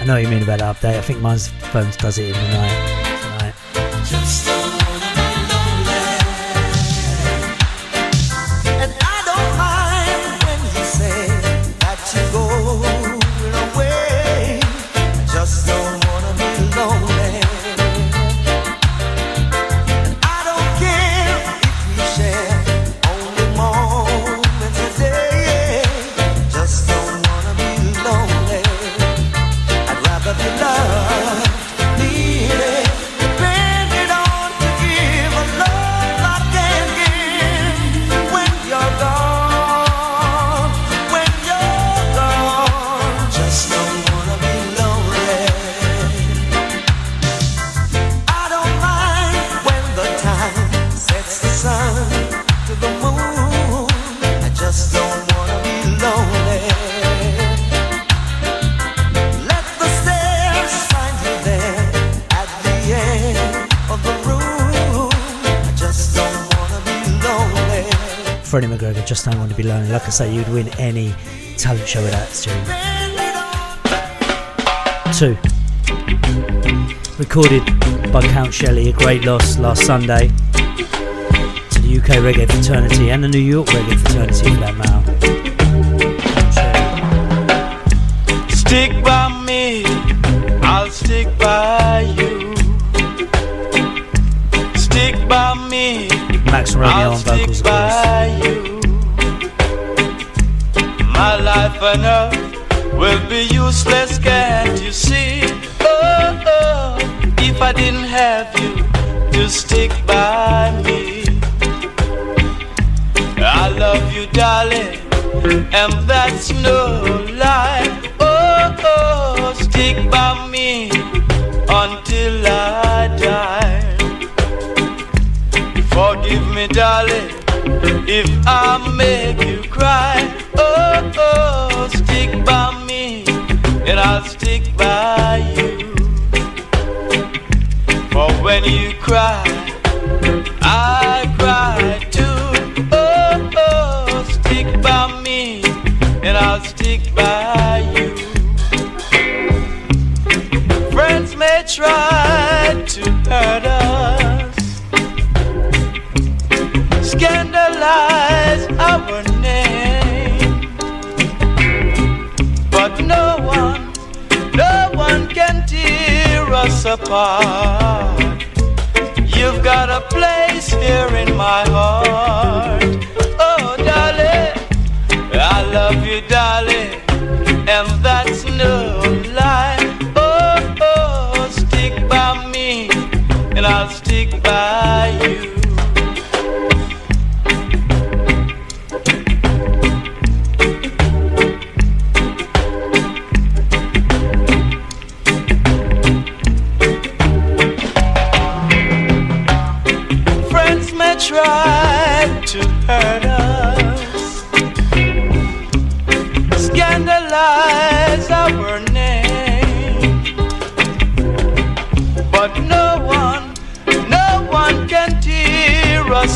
I know what you mean about the update. I think mine's phone does it in the night. Lonely. Like I say, you'd win any talent show with that tune. Two. Recorded by Count Shelly, a great loss last Sunday to the UK reggae fraternity and the New York reggae fraternity for that matter. Stick by me, I'll stick by you. Stick by me, Max Romeo I'll on vocals, stick of course. My life on earth will be useless, can't you see? Oh, oh, if I didn't have you to stick by me. I love you, darling, and that's no lie. Oh, oh, stick by me until I die. Forgive me, darling, if I make you cry. Oh, stick by me, and I'll stick by you. For when you cry, apart. You've got a place here in my heart.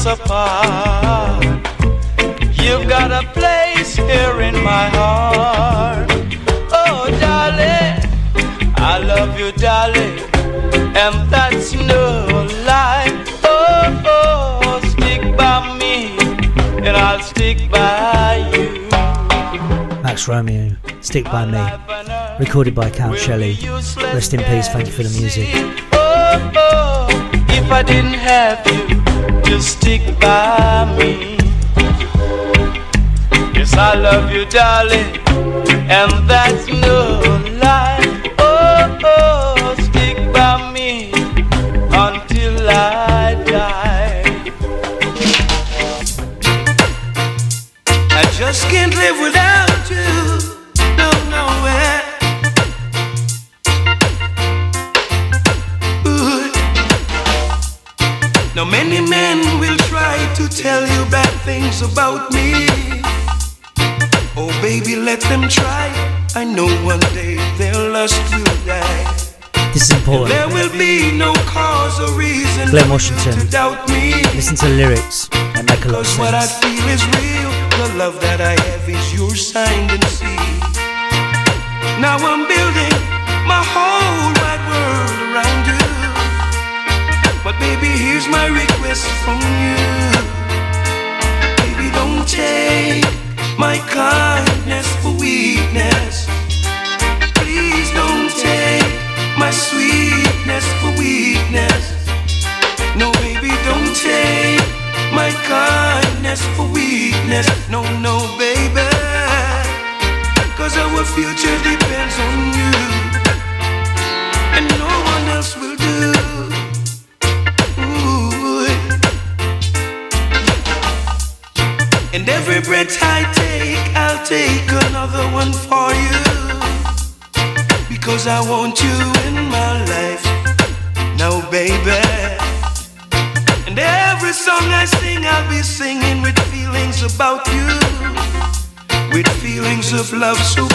Us apart. You've got a place here in my heart. Oh, darling, I love you, darling, and that's no lie. Oh, oh, stick by me, and I'll stick by you. Max Romeo, Stick By Me. Recorded by Count Shelly. Rest in peace, thank you for the music. Oh, oh, if I didn't have you to stick by me. Yes, I love you, darling, and that's no lie. Oh, oh, stick by me until I die. I just can't live without Glenn Washington. to doubt me. Listen to the lyrics and make a lot of Cause what I sense. feel is real. The love that I have is signed and sealed. Now I'm building my whole wide world around you. But baby, here's my request from you. Baby, don't take my kindness for weakness. Please don't take my sweetness for weakness. No, baby, don't take my kindness for weakness. No, no, baby. Cause our future depends on you. And no one else will do. Ooh. And every breath I take, I'll take another one for you. Because I want love so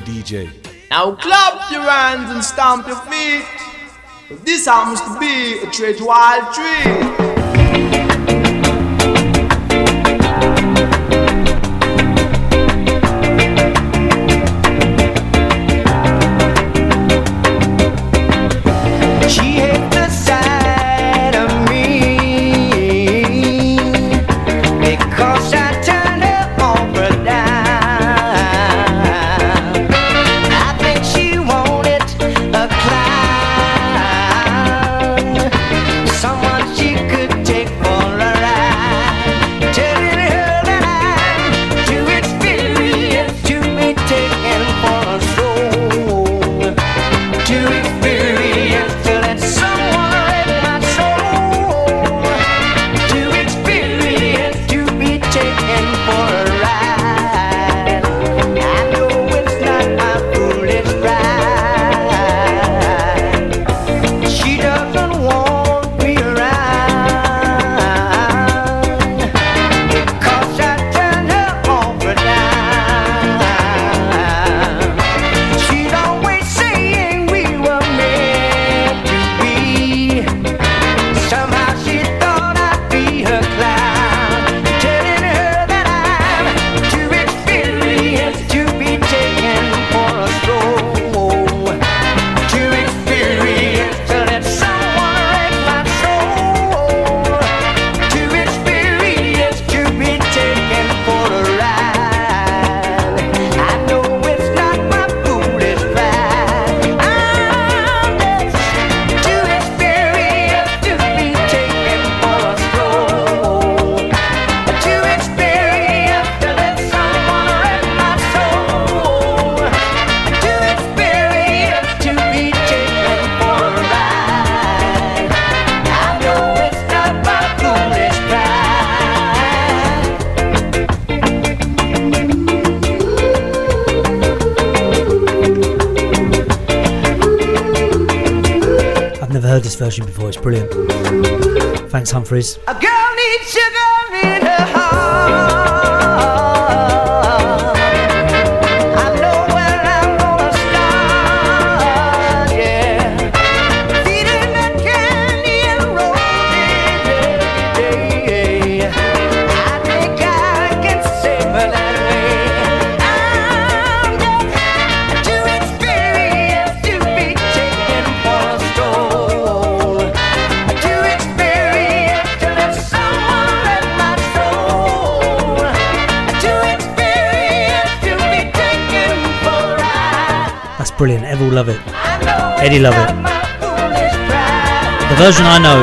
DJ. Now clap your hands and stamp your feet. This happens to be a trade wild treat. Jeffries. Love it. Eddie love it. The version I know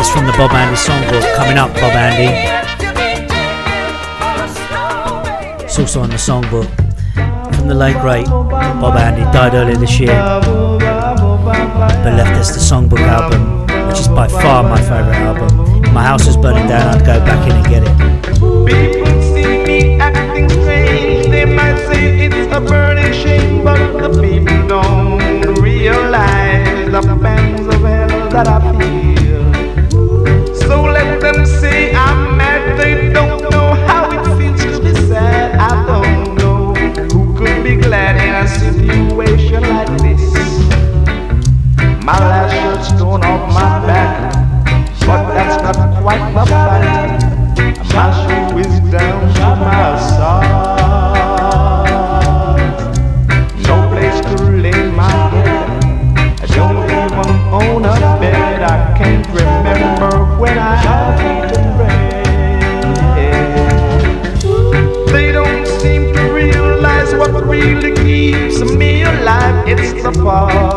is from the Bob Andy songbook. Coming up, Bob Andy. It's also on the songbook from the late great Bob Andy. Died earlier this year, but left us the songbook album, which is by far my favourite album. If my house was burning down, I'd go back in and get it. People see me acting strange. They might say it's a burning shame but the people don't realize the pangs of hell that I feel. apart.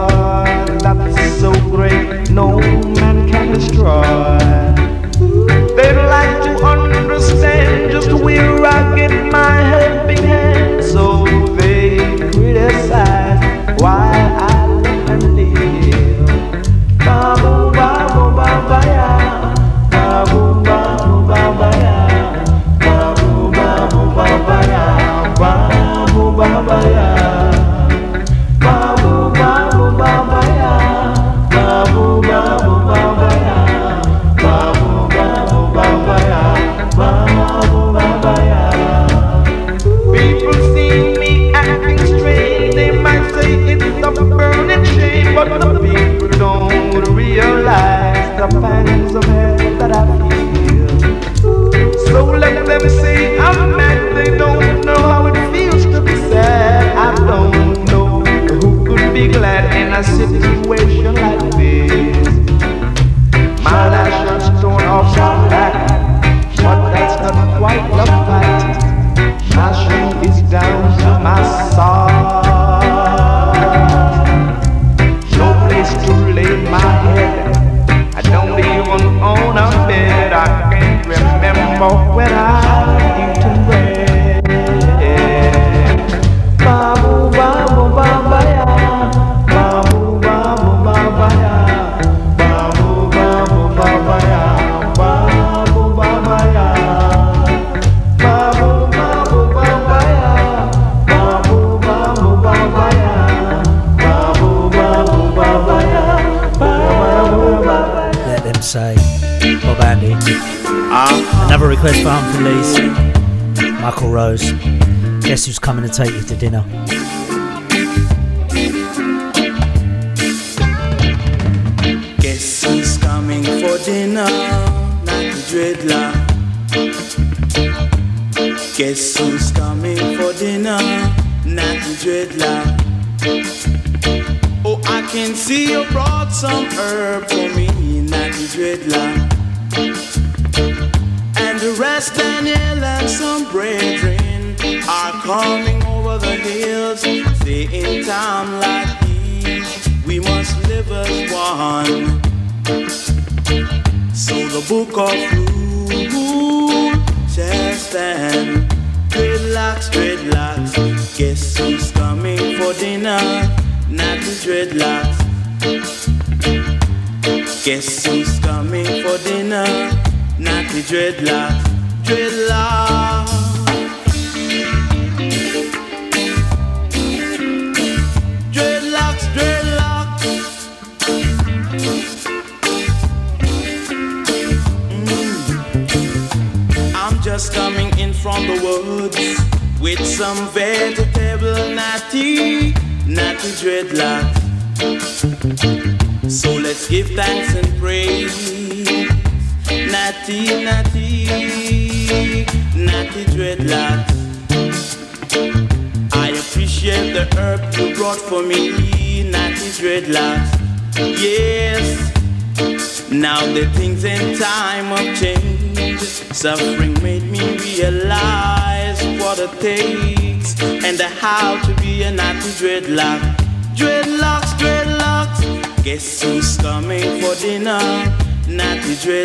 coming to take you to dinner.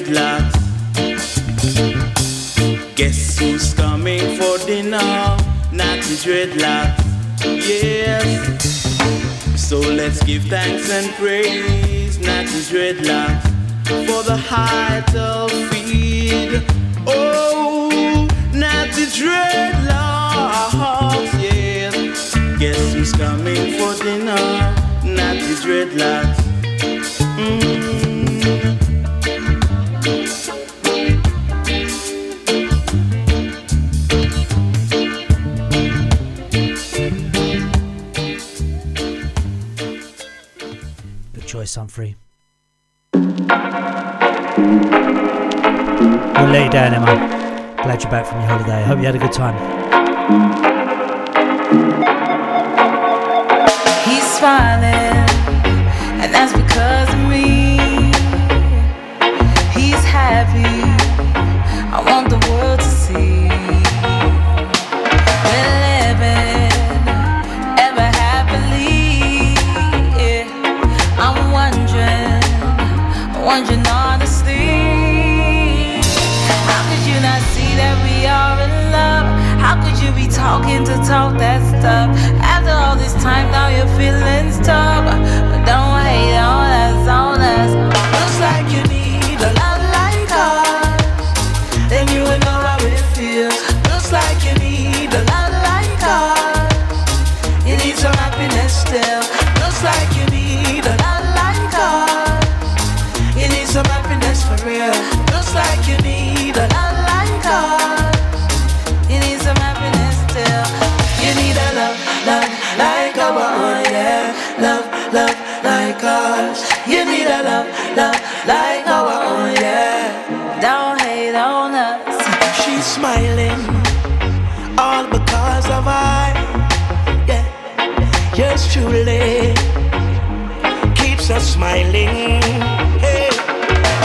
dreadlocks. Guess who's coming for dinner? Not the dreadlocks. Yes. So let's give thanks and pray. Joyce Humphrey. We'll lay you down, Emma. Glad you're back from your holiday. Hope you had a good time. He's smiling, and that's because. smiling. Hey,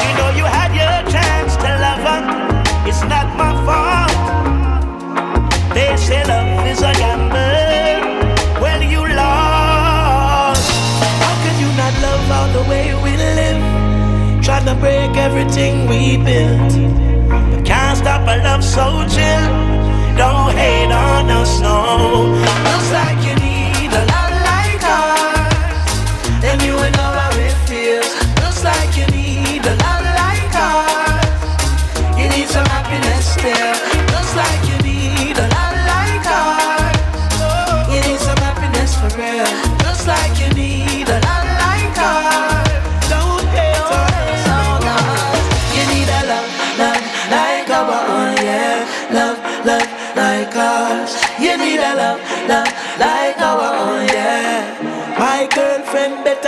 you know you had your chance to love her. It's not my fault. They say love is a gamble. Well, you lost. How could you not love all the way we live? Trying to break everything we built. But can't stop a love so chill. Don't hate on us, no. Looks like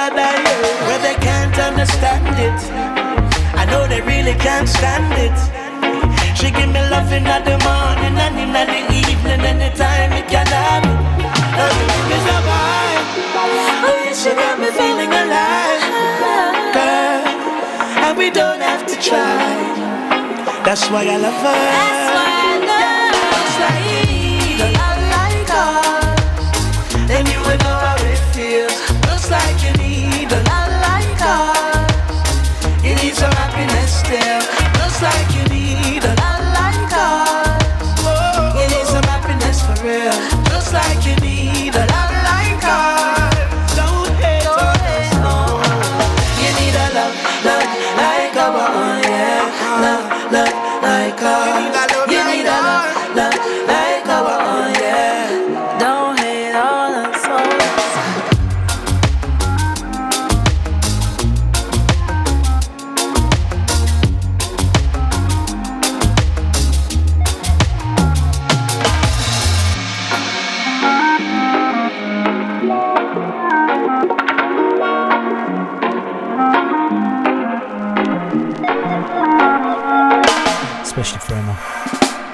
that I hear where they can't understand it. I know they really can't stand it. She give me love in the morning and in the evening, anytime it can happen. Loving is a. Oh, she got me feeling alive. Girl, and we don't have to try. That's why I love her. That's why I love her. Like, like us, then you would know.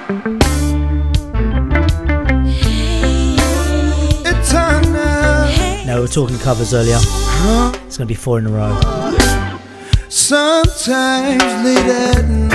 No, we're talking covers earlier. It's going to be four in a row. Sometimes late at night.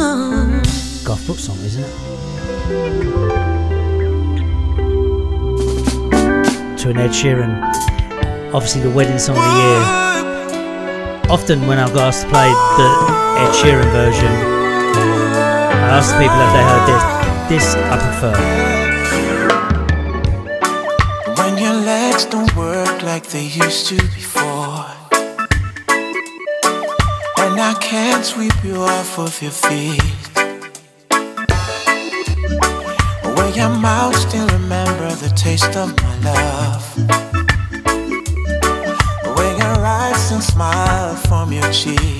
come. book song, isn't it? To an Ed Sheeran. Obviously, the wedding song of the year. Often, when I've got asked to play the Ed Sheeran version, I ask people if they heard this. This I prefer. When your legs don't work like they used to before can't sweep you off of your feet. When your mouth still remember the taste of my love. When your eyes still smile from your cheek.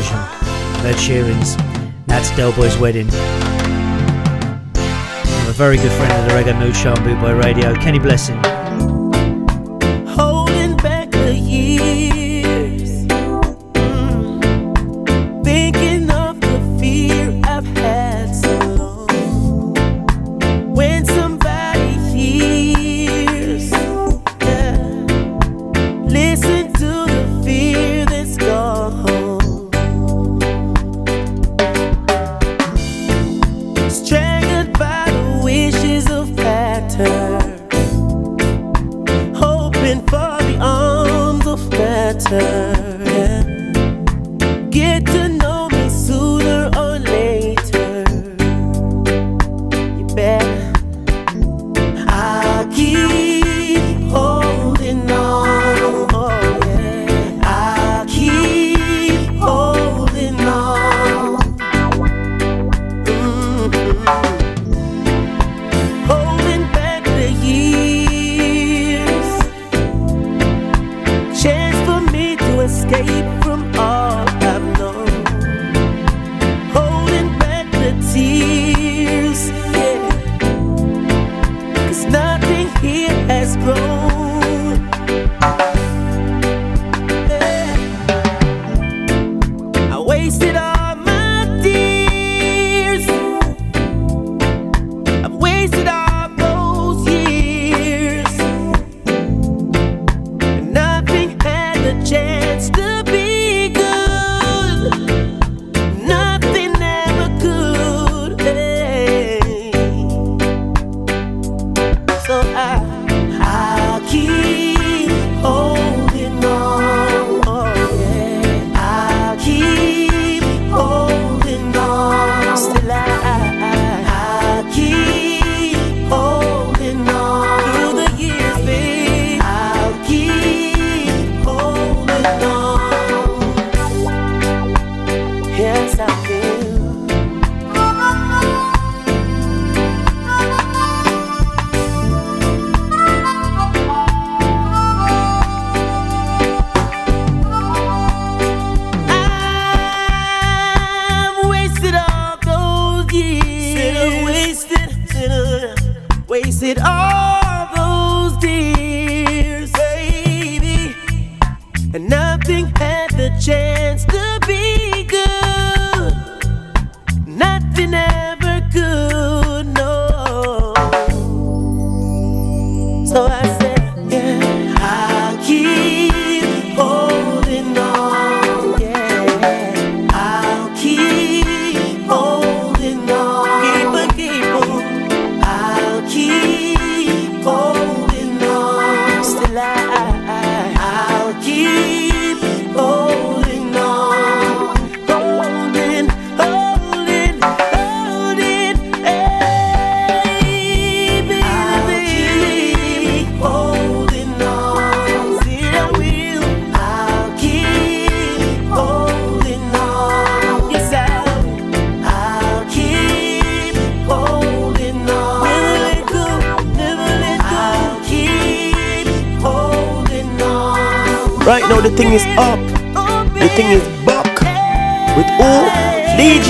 version. Ed Sheeran's Nat's Boy's Wedding. I'm a very good friend of the Reggae Mood Show on Bootboy Radio, Kenny Blessing.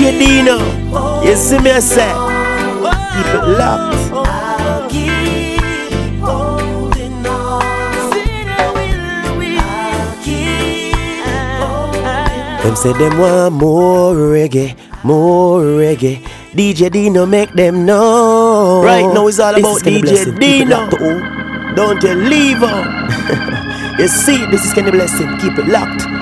DJ Dino. You see me, I say, keep it locked. Them say them want more reggae, more reggae. DJ Dino make them know. Right now it's all about DJ Dino. Oh. Don't you leave her. you see, this is Kenny Blessing. Keep it locked.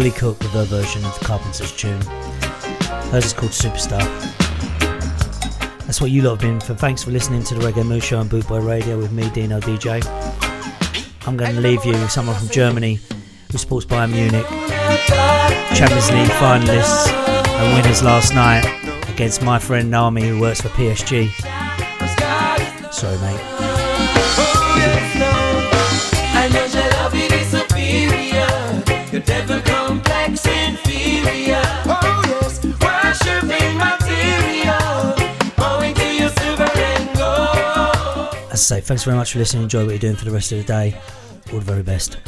Hollie Cook with her version of the Carpenter's tune. Hers is called Superstar. That's what you lot have been for. Thanks for listening to the Reggae Moose Show on Bootboy Radio with me, Dino DJ. I'm going to leave you with someone from Germany who supports Bayern Munich, Champions League finalists and winners last night against my friend Nami who works for PSG. Sorry, mate. As I say, thanks very much for listening. Enjoy what you're doing for the rest of the day. All the very best.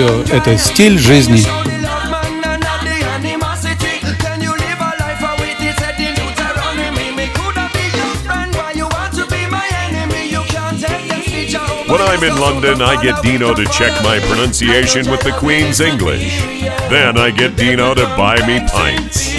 радио – это стиль жизни. When I'm in London, I get Dino to check my pronunciation with the Queen's English. Then I get Dino to buy me pints.